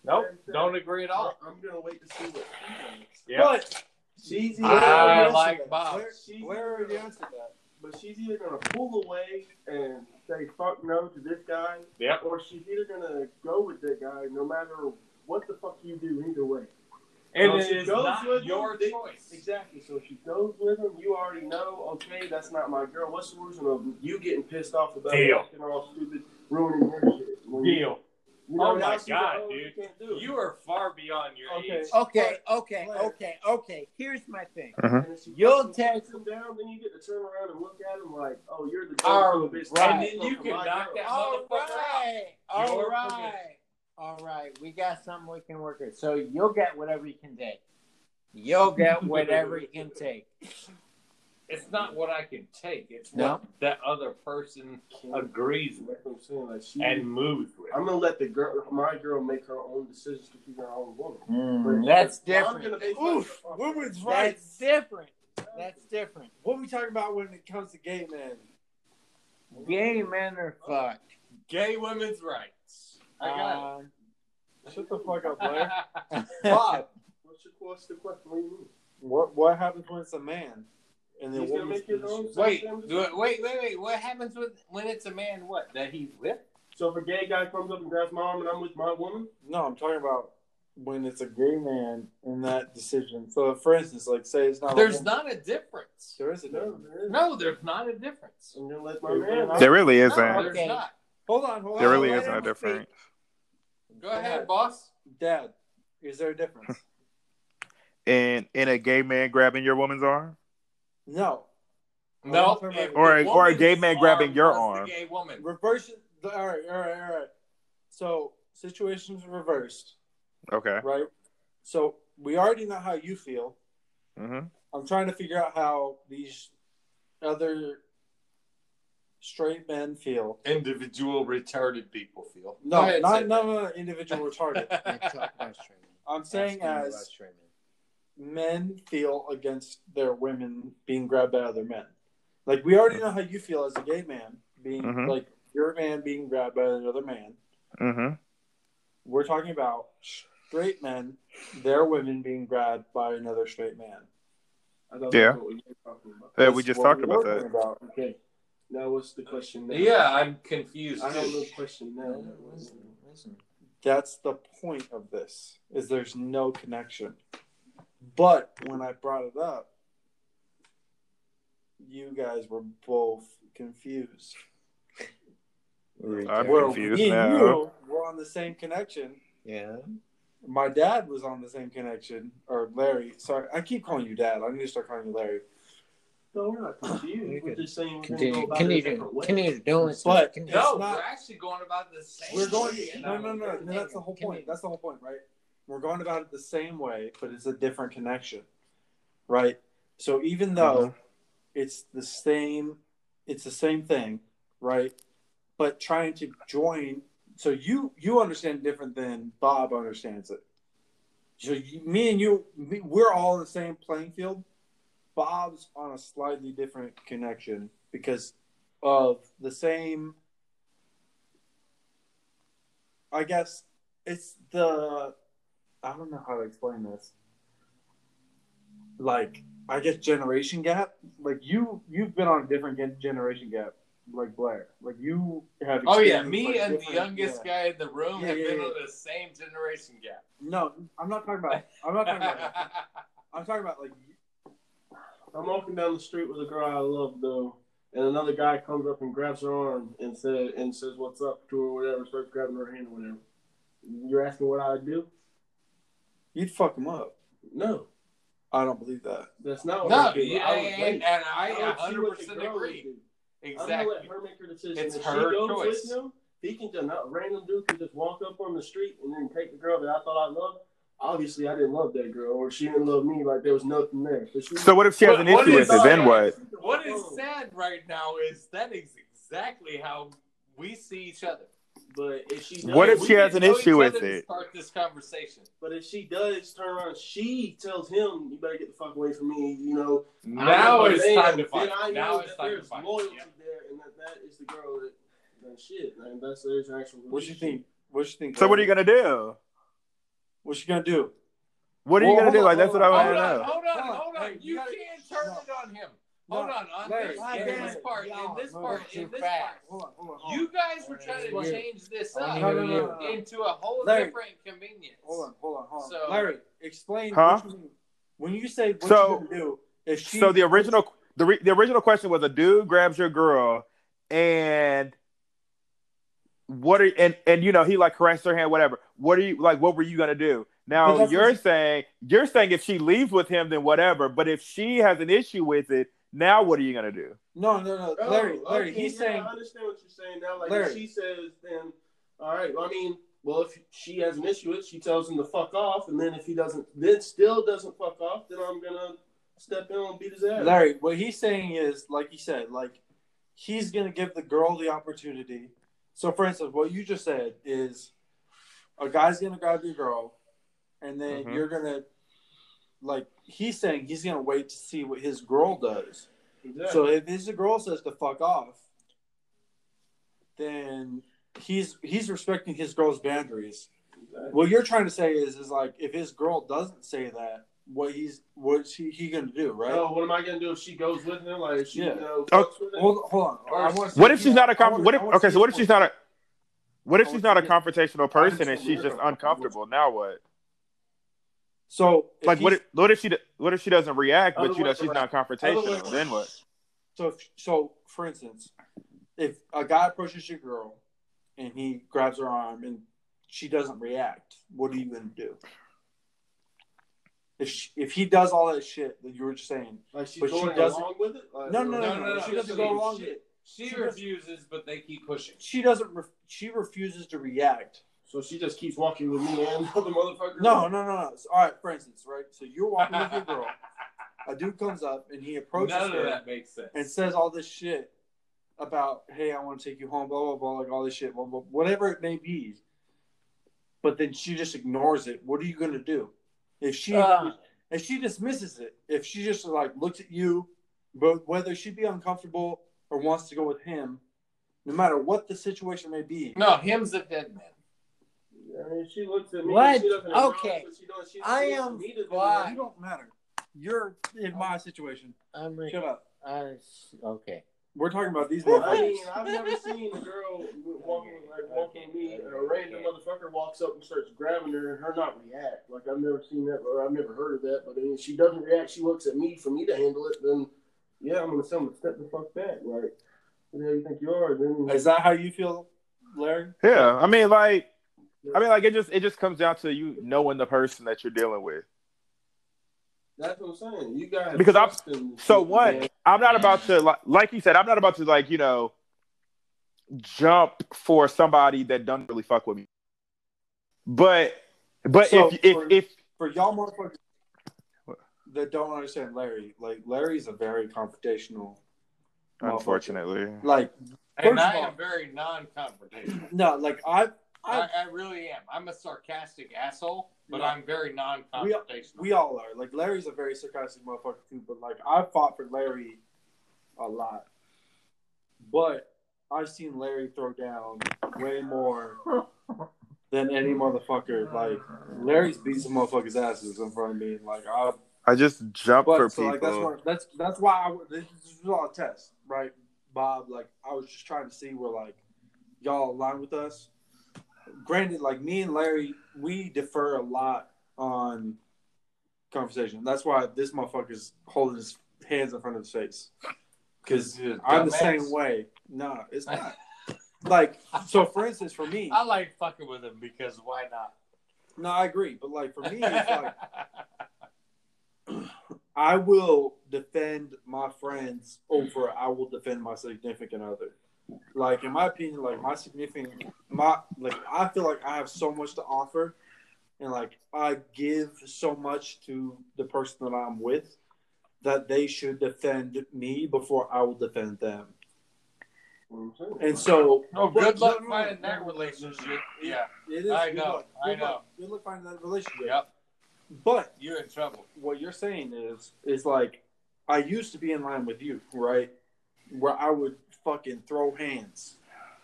Nope. Don't agree at all. I'm gonna wait to see what she does. Yeah. But She's Blair either, I already answered like that. Bob. Blair, She's Blair already answered that. But she's either gonna pull away and say fuck no to this guy, Yep. or she's either gonna go with that guy no matter what the fuck you do. Either way. And So it she is goes not with your him, choice. Exactly. So if she goes with him, you already know. Okay, that's not my girl. What's the solution of you getting pissed off about Deal. acting all stupid, ruining her shit? Deal. You oh know, Oh my God, oh, dude. you can't do it. You are far beyond your Okay. age. Okay, okay, okay, okay. Here's my thing. Uh-huh. And if she You'll fucking text- takes him down, then you get to turn around and look at him like, oh, you're the All dumb son bitch. right. And then you can knock girl. that All motherfucker out. right, all Your right, permission. all right. We got something we can work with. So you'll get whatever you can take. You'll get whatever you can take. It's not what I can take. It's No? what that other person agrees with what I'm saying. Like she, and moves with. I'm gonna let the girl, my girl, make her own decisions because she's her own woman. Mm, that's But I'm different. gonna Oof, my- women's That's different. That's different. What we talking about when it comes to gay men? Gay men are fucked. Gay women's rights. I got Um, Shut the fuck up, Blair. Bob, What's your question? What do you mean? what what happens when it's a man? And then He's gonna make his own. wait, do it- wait, wait, wait. What happens with when it's a man? What that he's with? So if a gay guy comes up and grabs my arm and I'm with my woman, No, I'm talking about when it's a gay man in that decision. So, for instance, like say it's not. There's a not a difference. There is a no, difference. there is. No, there's not a difference. I'm gonna my There man. is. There really No, isn't. there's Okay. not. Hold on, hold on. There really isn't a difference. Go ahead, boss. Dad, is there a difference? In in a gay man grabbing your woman's arm? No. No, talking if about- Or a- or a gay man grabbing your arm. Gay woman. Reverse. All right, all right, all right. So situations reversed, Okay. right? So we already know how you feel. Mm-hmm. I'm trying to figure out how these other straight men feel. Individual retarded people feel. No, Go ahead, not say no, no, no, individual retarded. let's talk about straight men. I'm saying as about straight men. men feel against their women being grabbed by other men. Like we already know how you feel as a gay man being Mhm. like your man being grabbed by another man. hmm We're talking about straight men, their women being grabbed by another straight man. I Yeah. what we about. Yeah, we just talked we about were that. talking about. Okay. Now what's the question now? Yeah, I'm confused. I have too. no question now. Listen, listen. That's the point of this. Is there's no connection. But when I brought it up, you guys were both confused. I'm Well, confused me and now. you were on the same connection. Yeah. My dad was on the same connection, or Larry. Sorry, I keep calling you dad. I need to start calling you Larry. No, we're not confused. We're just saying we're gonna Continue. about it a Continue. different Don't. But- Continue. No, not- we're actually going about the same. We're going. way, No, no, no, no. That's the whole point. That's the whole point, right? We're going about it the same way, but it's a different connection, right? So even though mm-hmm. it's the same, it's the same thing, right? But trying to join. So you you understand different than Bob understands it. So you, me and you, me, we're all in the same playing field. Bob's on a slightly different connection because of the same I guess it's the I don't know how to explain this. Like I guess generation gap. Like you you've been on a different gen- generation gap, like Blair. Like you have. Oh yeah, me like, and the youngest yeah. guy in the room Yeah, have yeah, been yeah. on the same generation gap. No, I'm not talking about. I'm not talking about. I'm talking about like. I'm walking down the street with a girl I love though, and another guy comes up and grabs her arm and said and says what's up to her or whatever, starts grabbing her hand or whatever. You're asking what I would do? You'd fuck him up. No, I don't believe that. that's not what no, I do. yeah, I would and, wait. and I I would see 100 what the percent girl would agree. do. I'm gonna Exactly. let her make her decision. It's if her she goes choice. with him, he can just not random dude can just walk up on the street and then take the girl that I thought I loved. Obviously, I didn't love that girl, or she didn't love me. Like there was nothing there. She, So what if she has an What- what issue with it? Then what? What is sad right now is that is exactly how we see each other. But if she does, What if she has an issue with it? Start this conversation. But if she does turn around, she tells him, "You better get the fuck away from me." You know. Now I'm a it's man, time to then fight. I know Now it's that time to there's fight. loyalty Yeah. there, and that that is the girl that. that shit, man. That's there's actual. What you think? What you think? So what are you gonna do? What you gonna do? What are you Well, gonna do? hold Like that's what I want to know. hold on, Hold on. hold on. Hey, you You gotta- can't turn no. it on him. No, Hold on, on Larry, this, in this part, y'all in this part, in this fast. part, Hold on, hold on. Hold on. you guys were trying to change this up No, no, no, no, no. into a whole Larry. different convenience. Hold on, hold on, hold on. So- Larry, explain Huh? you. When you say what So- you do, if she So the original the re, the original question was a dude grabs your girl and what are and and you know he like caressed her hand, whatever. What are you like? What were you gonna do? Now that's you're saying you're saying if she leaves with him, then whatever. But if she has an issue with it, now what are you gonna do? No, no, no, Oh, Larry, Larry. okay, he's yeah, saying I understand what you're saying now. Like Larry. if she says, then all right. Well, I mean, well, if she has an issue with, it, she tells him to fuck off, and then if he doesn't, then still doesn't fuck off, then I'm gonna step in and beat his ass. Larry, what he's saying is, like he said, like he's gonna give the girl the opportunity. So, for instance, what you just said is a guy's gonna grab your girl, and then Mhm. you're gonna, like, he's saying he's gonna wait to see what his girl does. Exactly. So, if his girl says to fuck off, then he's he's respecting his girl's boundaries. Exactly. What you're trying to say is, is like if his girl doesn't say that, what he's what's he, he gonna do, right? Oh, what am I gonna do if she goes with him? Like, if she, Yeah. you know, Oh, with him? Hold, hold on. I What if she's not a comp- what if okay, so what if she's not a what if she's not a confrontational person and she's just uncomfortable? Now what? So Like what if, what if she what if she doesn't react, but you know Other way she's not Other way confrontational? Then what? So, if, so for instance, if a guy approaches your girl and he grabs her arm and she doesn't react, what are you gonna do? If she, if he does all that shit that you were just saying, Like she's But she going doesn't- along with it? Like, No, no, or- no, no, she doesn't go along with it. She She does- refuses, but they keep pushing. she doesn't. Re- she refuses to react. So she just keeps walking with me and the other motherfucker. No, no, no, no. All right, for instance, right? So you're walking with your girl. A dude comes up and he approaches None her. of that makes sense. and says all this shit about, hey, I want to take you home, blah blah blah, like all this shit, blah, blah, whatever it may be. But then she just ignores it. What are you gonna do? If she Uh. if she dismisses it, if she just like looks at you, but whether she be uncomfortable or wants to go with him, no matter what the situation may be, no, him's a dead man. I mean, she looks at me. What? She doesn't acknowledge Okay. what she. She I am me to do fine. you don't matter. You're in my situation. I'm re- Shut up. I, okay. We're talking about these I mean, I've never seen a girl walking like walking me, and a random motherfucker walks up and starts grabbing her, and her not react. Like I've never seen that, or I've never heard of that. But I mean, she doesn't react. She looks at me for me to handle it. Then, yeah, I'm gonna tell them to step the fuck back. Like, who the hell you think you are? Then Is that how you feel, Larry? Yeah, I mean, like, I mean, like it just it just comes down to you knowing the person that you're dealing with. that's what I'm saying. You guys Because I'm- So what? I'm not about to like, like you said, I'm not about to like you know jump for somebody that don't really fuck with me. But but So, if if for- if for y'all motherfuckers that don't understand Larry, like Larry's a very confrontational. unfortunately, Like And First of I all- am very non-confrontational. no, like I, I, I I really am. I'm a sarcastic asshole, but No. I'm very non-confrontational. we all are. Like Larry's a very sarcastic motherfucker too, but like I fought for Larry a lot. But I've seen Larry throw down way more than any motherfucker. Like Larry's beat some motherfuckers' asses in front of me. Like I I just jump But for so people. like that's why that's that's why I, this was all a test, right, Bob? Like I was just trying to see where like y'all align with us. Granted, like me and Larry, we defer a lot on conversation. That's why this motherfucker's holding his hands in front of his face. Because You're a I'm the dumbass. same way. No, it's not. like so, for instance, for me, I like fucking with him because why not? no, I agree. But like for me, it's like I will defend my friends over I will defend my significant other. Like in my opinion, like my significant my like I feel like I have so much to offer and like I give so much to the person that I'm with that they should defend me before I will defend them. And so oh, but- good luck no, no, finding that relationship. Yeah. it is I know, luck. I know. luck. Good luck finding that relationship. Yep. But You're in trouble. what you're saying is is like I used to be in line with you, right? Where I would fucking throw hands.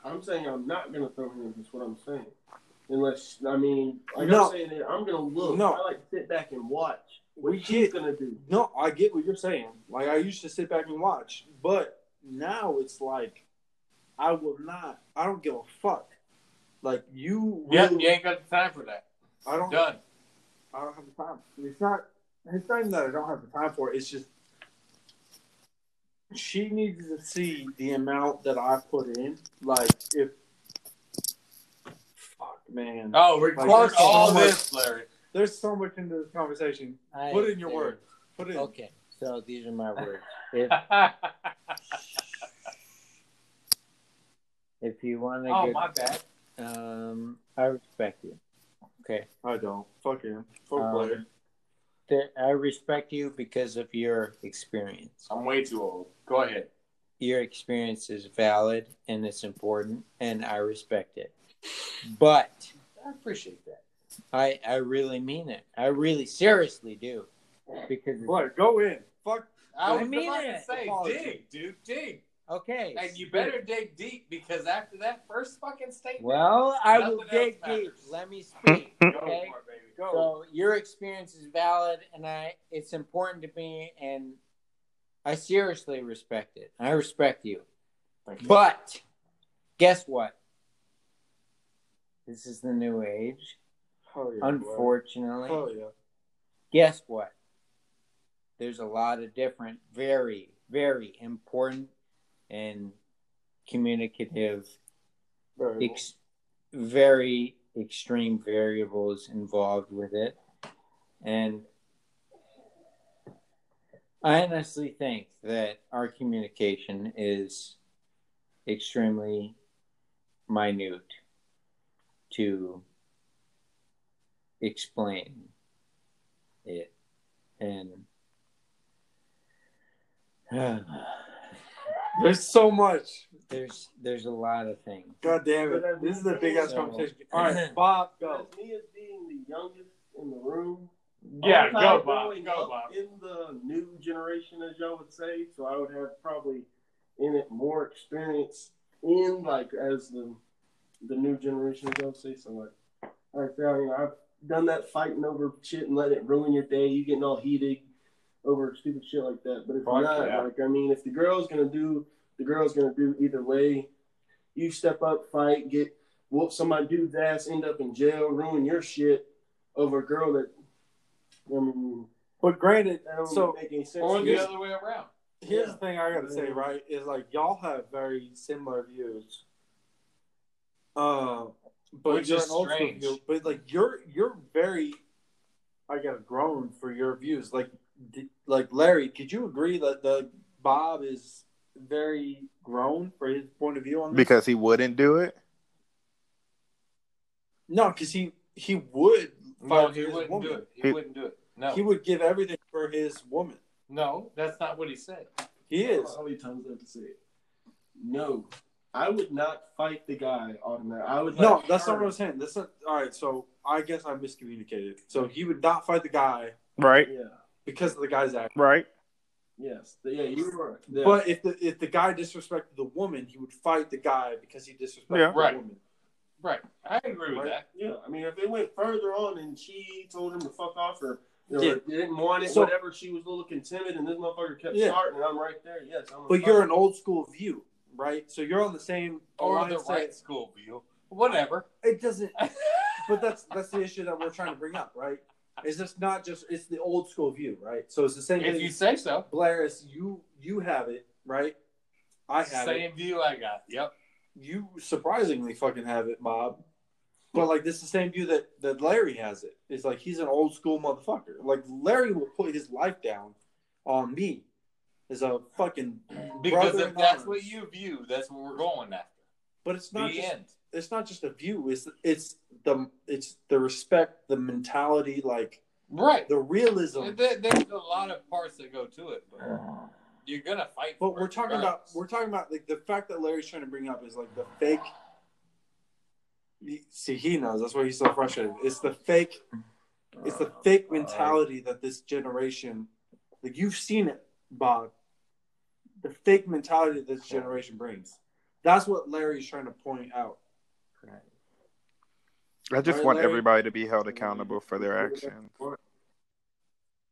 I'm saying I'm not gonna throw hands. That's what I'm saying. Unless I mean, like No. I'm saying, that I'm gonna look. No. I like sit back and watch what We she's gonna do. No, I get what you're saying. Like I used to sit back and watch, but now it's like I will not. I don't give a fuck. Like you, Yep, really- you ain't got the time for that. I don't. Done. I don't have the time. It's not. It's not even that I don't have the time for it. It's just she needs to see the amount that I put in. Like if fuck Man, Oh, Like, record there's so all much- this, Larry. there's so much into this conversation. I- Put in your there- words. Put in. Okay, so these are my words. If if you want to oh, get, my bad. um, I respect you. Okay, I don't. Fuck him. Fuck Um, Blair. I respect you because of your experience. I'm way too old. Go ahead. Your experience is valid and it's important, and I respect it. But I appreciate that. I I really mean it. I really seriously do because Blair, go in. Fuck. I I mean it. to say, dig, dude, dig. okay. And you better dig deep because after that first fucking statement, Well, I will dig else deep. Let me speak. Okay. For it, baby. Go. So your experience is valid, and I it's important to me, and I seriously respect it. I respect you, you. but guess what? This is the new age. Hell yeah. Unfortunately, Hell yeah. guess what? There's a lot of different, very, very important and communicative Very ex- very extreme variables involved with it. And I honestly think that our communication is extremely minute to explain it. And There's so much. There's there's a lot of things. God damn it. This is a big ass conversation. All right, Bob, go. As me as being the youngest in the room, yeah, go, Bob. Go, Bob. In the new generation, as y'all would say, so I would have probably in it more experience in like as the the new generation, as y'all say. So like, like I mean, I've done that fighting over shit and let it ruin your day. You getting all heated over stupid shit like that. But if Fuck not, yeah. like I mean, if the girl's gonna do, the girl's gonna do either way. You step up, fight, get whoop somebody dude's ass, end up in jail, ruin your shit over a girl that. I mean, But granted, that don't so make any sense. Or the other way around. here's Yeah. the thing I gotta say, right? Is like y'all have very similar views. Uh, but Which you're is an old strange. view. But like you're you're very, I guess, grown for your views. Like like Larry, could you agree that the Bob is very grown for his point of view on this? because he wouldn't do it. no, because he he would No, fight for he his wouldn't woman. do it. He, He- wouldn't do it. No, He would give everything for his woman. no, that's not what he said. He is. How many times do I have to say it? No, I would not fight the guy automatically. I would. No, let that's her- not what I'm saying. That's not all right. So I guess I miscommunicated. So he would not fight the guy Right, Yeah. because of the guy's act. right. Yes. Yeah. You were. Yeah. But if the if the guy disrespected the woman, he would fight the guy because he disrespected Yeah. the Right. woman. Right. I agree with Right. that. Yeah, I mean, if it went further on and she told him to fuck off or you know, Yeah. didn't want it, So- whatever, she was a little timid and this motherfucker kept Yeah. starting and I'm right there. Yes, I'm. But you're an old school view, right? So you're on the same Or the mindset. right school view. Whatever. It doesn't. But that's that's the issue that we're trying to bring up, right? Is this not just it's the old school view, right? So it's the same if thing. you say so. Blair, is you you have it, right? I have it. Same view I got. Yep. You surprisingly fucking have it, Bob. But like this is the same view that that Larry has it. It's like he's an old school motherfucker. Like Larry will put his life down on me as a fucking Because if that's arms. what you view, that's what we're going after. But it's not the just end. It's not just a view. It's it's the it's the respect, the mentality, like Right. the realism. There- There's a lot of parts that go to it, but you're gonna fight. But for we're it talking about we're talking about like the fact that Larry's trying to bring up is like the fake. See, he knows that's why he's so frustrated. It's the fake. It's the fake mentality that this generation, like you've seen it, Bob. The fake mentality that this generation brings. That's what Larry's trying to point out. I just Right, want Larry? everybody to be held accountable for their actions.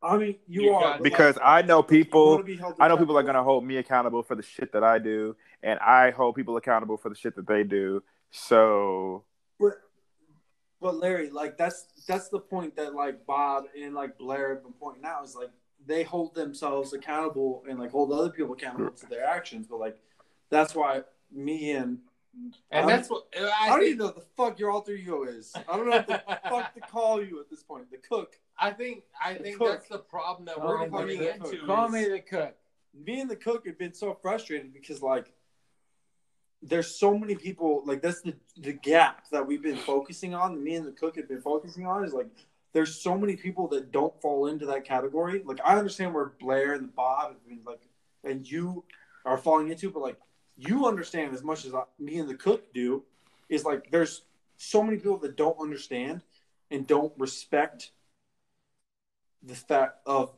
I mean, you, You are Because I know people wanna be held I know people are gonna hold me accountable for the shit that I do, and I hold people accountable for the shit that they do. So But, but Larry, like that's that's the point that like Bob and like Blair have been pointing out is like they hold themselves accountable and like hold other people accountable to their actions. But like that's why me and And I'm- that's what I I, don't think. even know what the fuck your alter ego is. I don't know what the fuck to call you at this point. The cook. I think I think cook. that's the problem that we're running into. Call me the cook. Me and the cook have been so frustrated because like there's so many people like that's the the gap that we've been focusing on. Me and the cook have been focusing on is like there's so many people that don't fall into that category. Like I understand where Blair and Bob have been like, and you are falling into, but like you understand as much as I, me and the cook do. Is like there's so many people that don't understand and don't respect the fact of,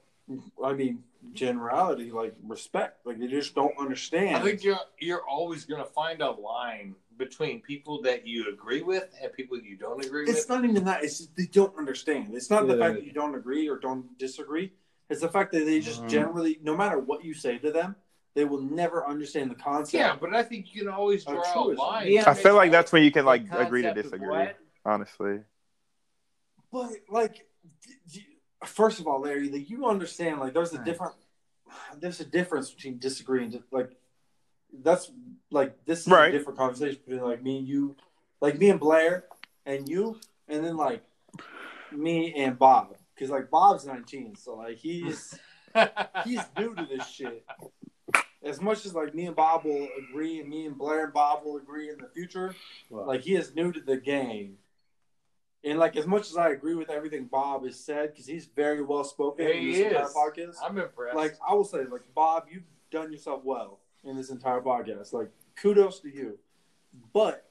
I mean, generality, like respect. Like they just don't understand. I think you're you're always going to find a line between people that you agree with and people you don't agree It's with. not even that. It's just they don't understand. It's not the fact that you don't agree or don't disagree. It's the fact that they just Mhm. generally, no matter what you say to them, they will never understand the concept. Yeah, but I think you can always draw a line. I feel like that's when you can like agree to disagree. Honestly, But like, d- d- first of all, Larry, like you understand, like there's a Right. different, there's a difference between disagreeing. To, like, that's like this is Right. a different conversation between like me and you, like me and Blair and you, and then like me and Bob, because like Bob's 19, so like he's he's new to this shit. As much as like me and Bob will agree, and me and Blair and Bob will agree in the future, like he is new to the game. And like as much as I agree with everything Bob has said, because he's very well spoken in He this entire is. podcast. I'm impressed. Like I will say, like Bob, you've done yourself well in this entire podcast. Like kudos to you. But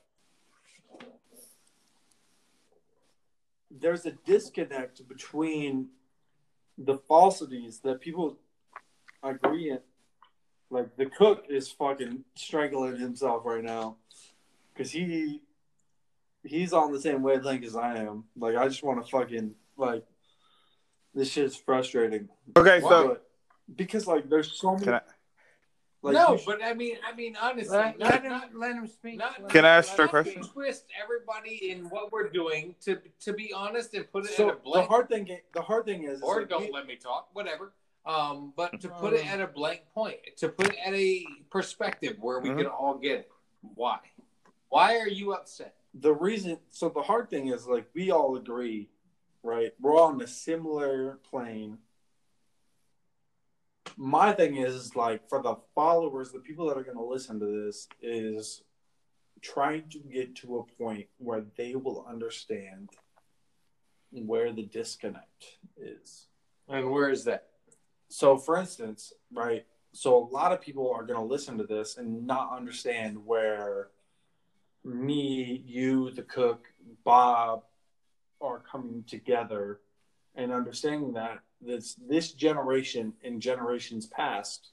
there's a disconnect between the falsities that people agree in. Like the cook is fucking strangling himself right now because he he's on the same wavelength as I am. Like I just want to fucking like this shit's frustrating. okay. Why? So because like there's so many. Can I- like, no, you but I mean, I mean, honestly, Let, not, let him, not, let him speak. not, Can him- I ask let her a question? twist everybody in what we're doing to to be honest and put it so at a the hard thing, the hard thing is, is or like, don't we- let me talk, whatever. Um, but to put it at a blank point, to put it at a perspective where we Mhm. can all get it. Why? Why are you upset? the reason. So the hard thing is like we all agree, right? We're all on a similar plane. My thing is like for the followers, the people that are going to listen to this is trying to get to a point where they will understand where the disconnect is. And where is that? So, for instance, right? So, a lot of people are going to listen to this and not understand where me, you, the cook, Bob are coming together and understanding that this this generation and generations past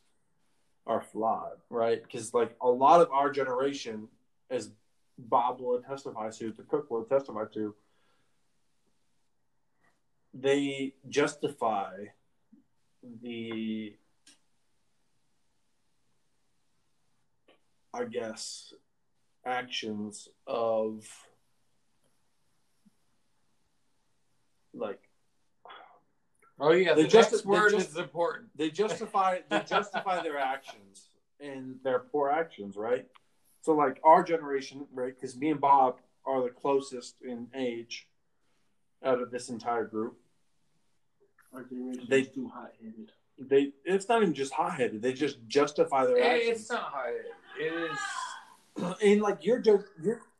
are flawed, right? Because like a lot of our generation, as Bob will testify to, the cook will testify to, they justify the I guess actions of like Oh yeah, They the just- next word just- is important. they justify they justify their actions and their poor actions, right? So like our generation, right? Because me and Bob are the closest in age out of this entire group. They too hot headed. they it's not even just hot headed. They just justify their It- actions. it's not hot headed. It is. and like your your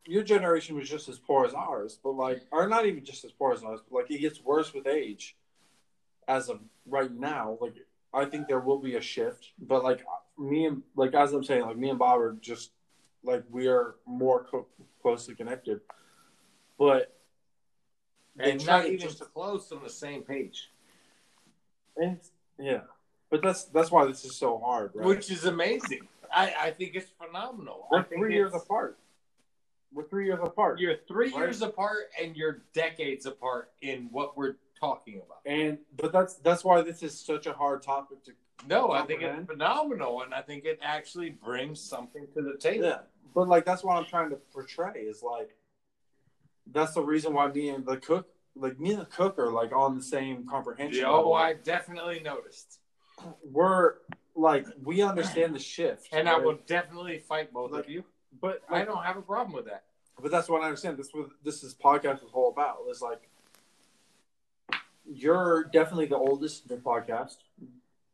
your generation was just as poor as ours, but like or not even just as poor as ours, but like it gets worse with age. As of right now, like I think there will be a shift, but like me and like as I'm saying, like me and Bob are just like we are more co- closely connected, but they And not to even just close on the same page, and yeah, but that's that's why this is so hard, right? which is amazing. I, I think it's phenomenal. We're three years apart. We're three years apart. You're three Right. years apart, and you're decades apart in what we're talking about. And but that's that's why this is such a hard topic to No, I think it's phenomenal, and I think it actually brings something to the table. yeah. But like that's what I'm trying to portray is like that's the reason why me and the cook like me and the cook are like on the same comprehension. Oh. I definitely noticed, we're like we understand the shift. and I will definitely fight both Like- of you. But I don't have a problem with that. But that's what I understand. This was this is podcast is all about. Is like you're definitely the oldest in the podcast.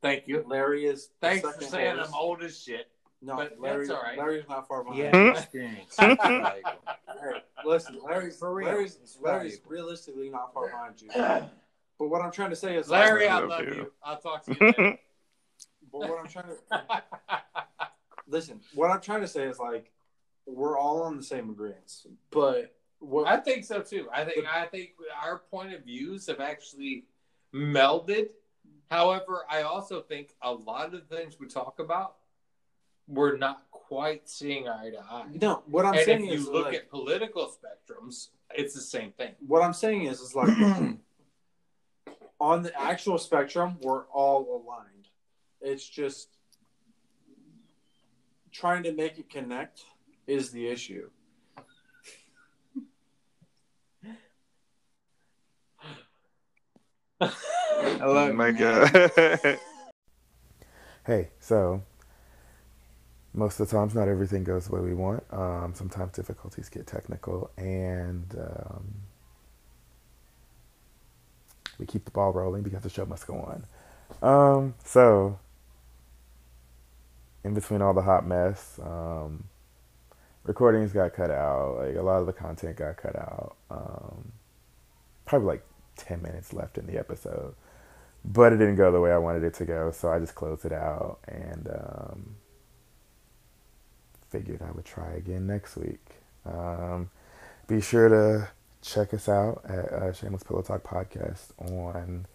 Thank you. Larry is. Thanks for saying oldest. I'm old as shit. No, but Larry, that's all right. Larry's not far behind. Yeah, hmm? experience. Like, Hey, listen, Larry's For real, Larry's, Larry's realistically not far behind you. But what I'm trying to say is, Larry, I love love you. you. I'll talk to you later. But what I'm trying to listen, what I'm trying to say is like we're all on the same agreements. But what I think so too. I think I think our point of views have actually melded. However, I also think a lot of the things we talk about we're not quite seeing eye to eye. no, what I'm and saying if you is look like, at political spectrums, it's the same thing. what I'm saying is is like on the actual spectrum, we're all aligned. It's just trying to make it connect is the issue. I Oh my god. Hey, so most of the times, not everything goes the way we want. Um, sometimes difficulties get technical, and um, we keep the ball rolling because the show must go on. Um, so, in between all the hot mess, um, recordings got cut out. Like a lot of the content got cut out. Um, probably like ten minutes left in the episode but it didn't go the way I wanted it to go, so I just closed it out and um, figured I would try again next week. Um, be sure to check us out at uh, Shameless Pillow Talk Podcast on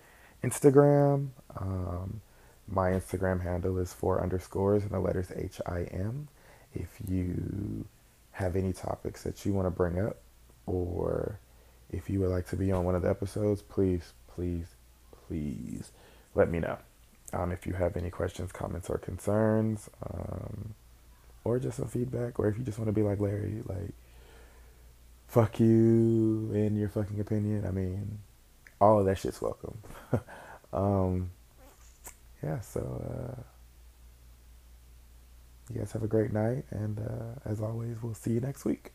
Instagram. Um, my Instagram handle is four underscores and the letters H I M. If you have any topics that you want to bring up, or if you would like to be on one of the episodes, please, please, please let me know. Um, if you have any questions, comments, or concerns, um, or just some feedback, or if you just want to be like Larry, like, fuck you in your fucking opinion, I mean, all of that shit's welcome. um, yeah, so, uh, you guys have a great night, and uh, as always, we'll see you next week.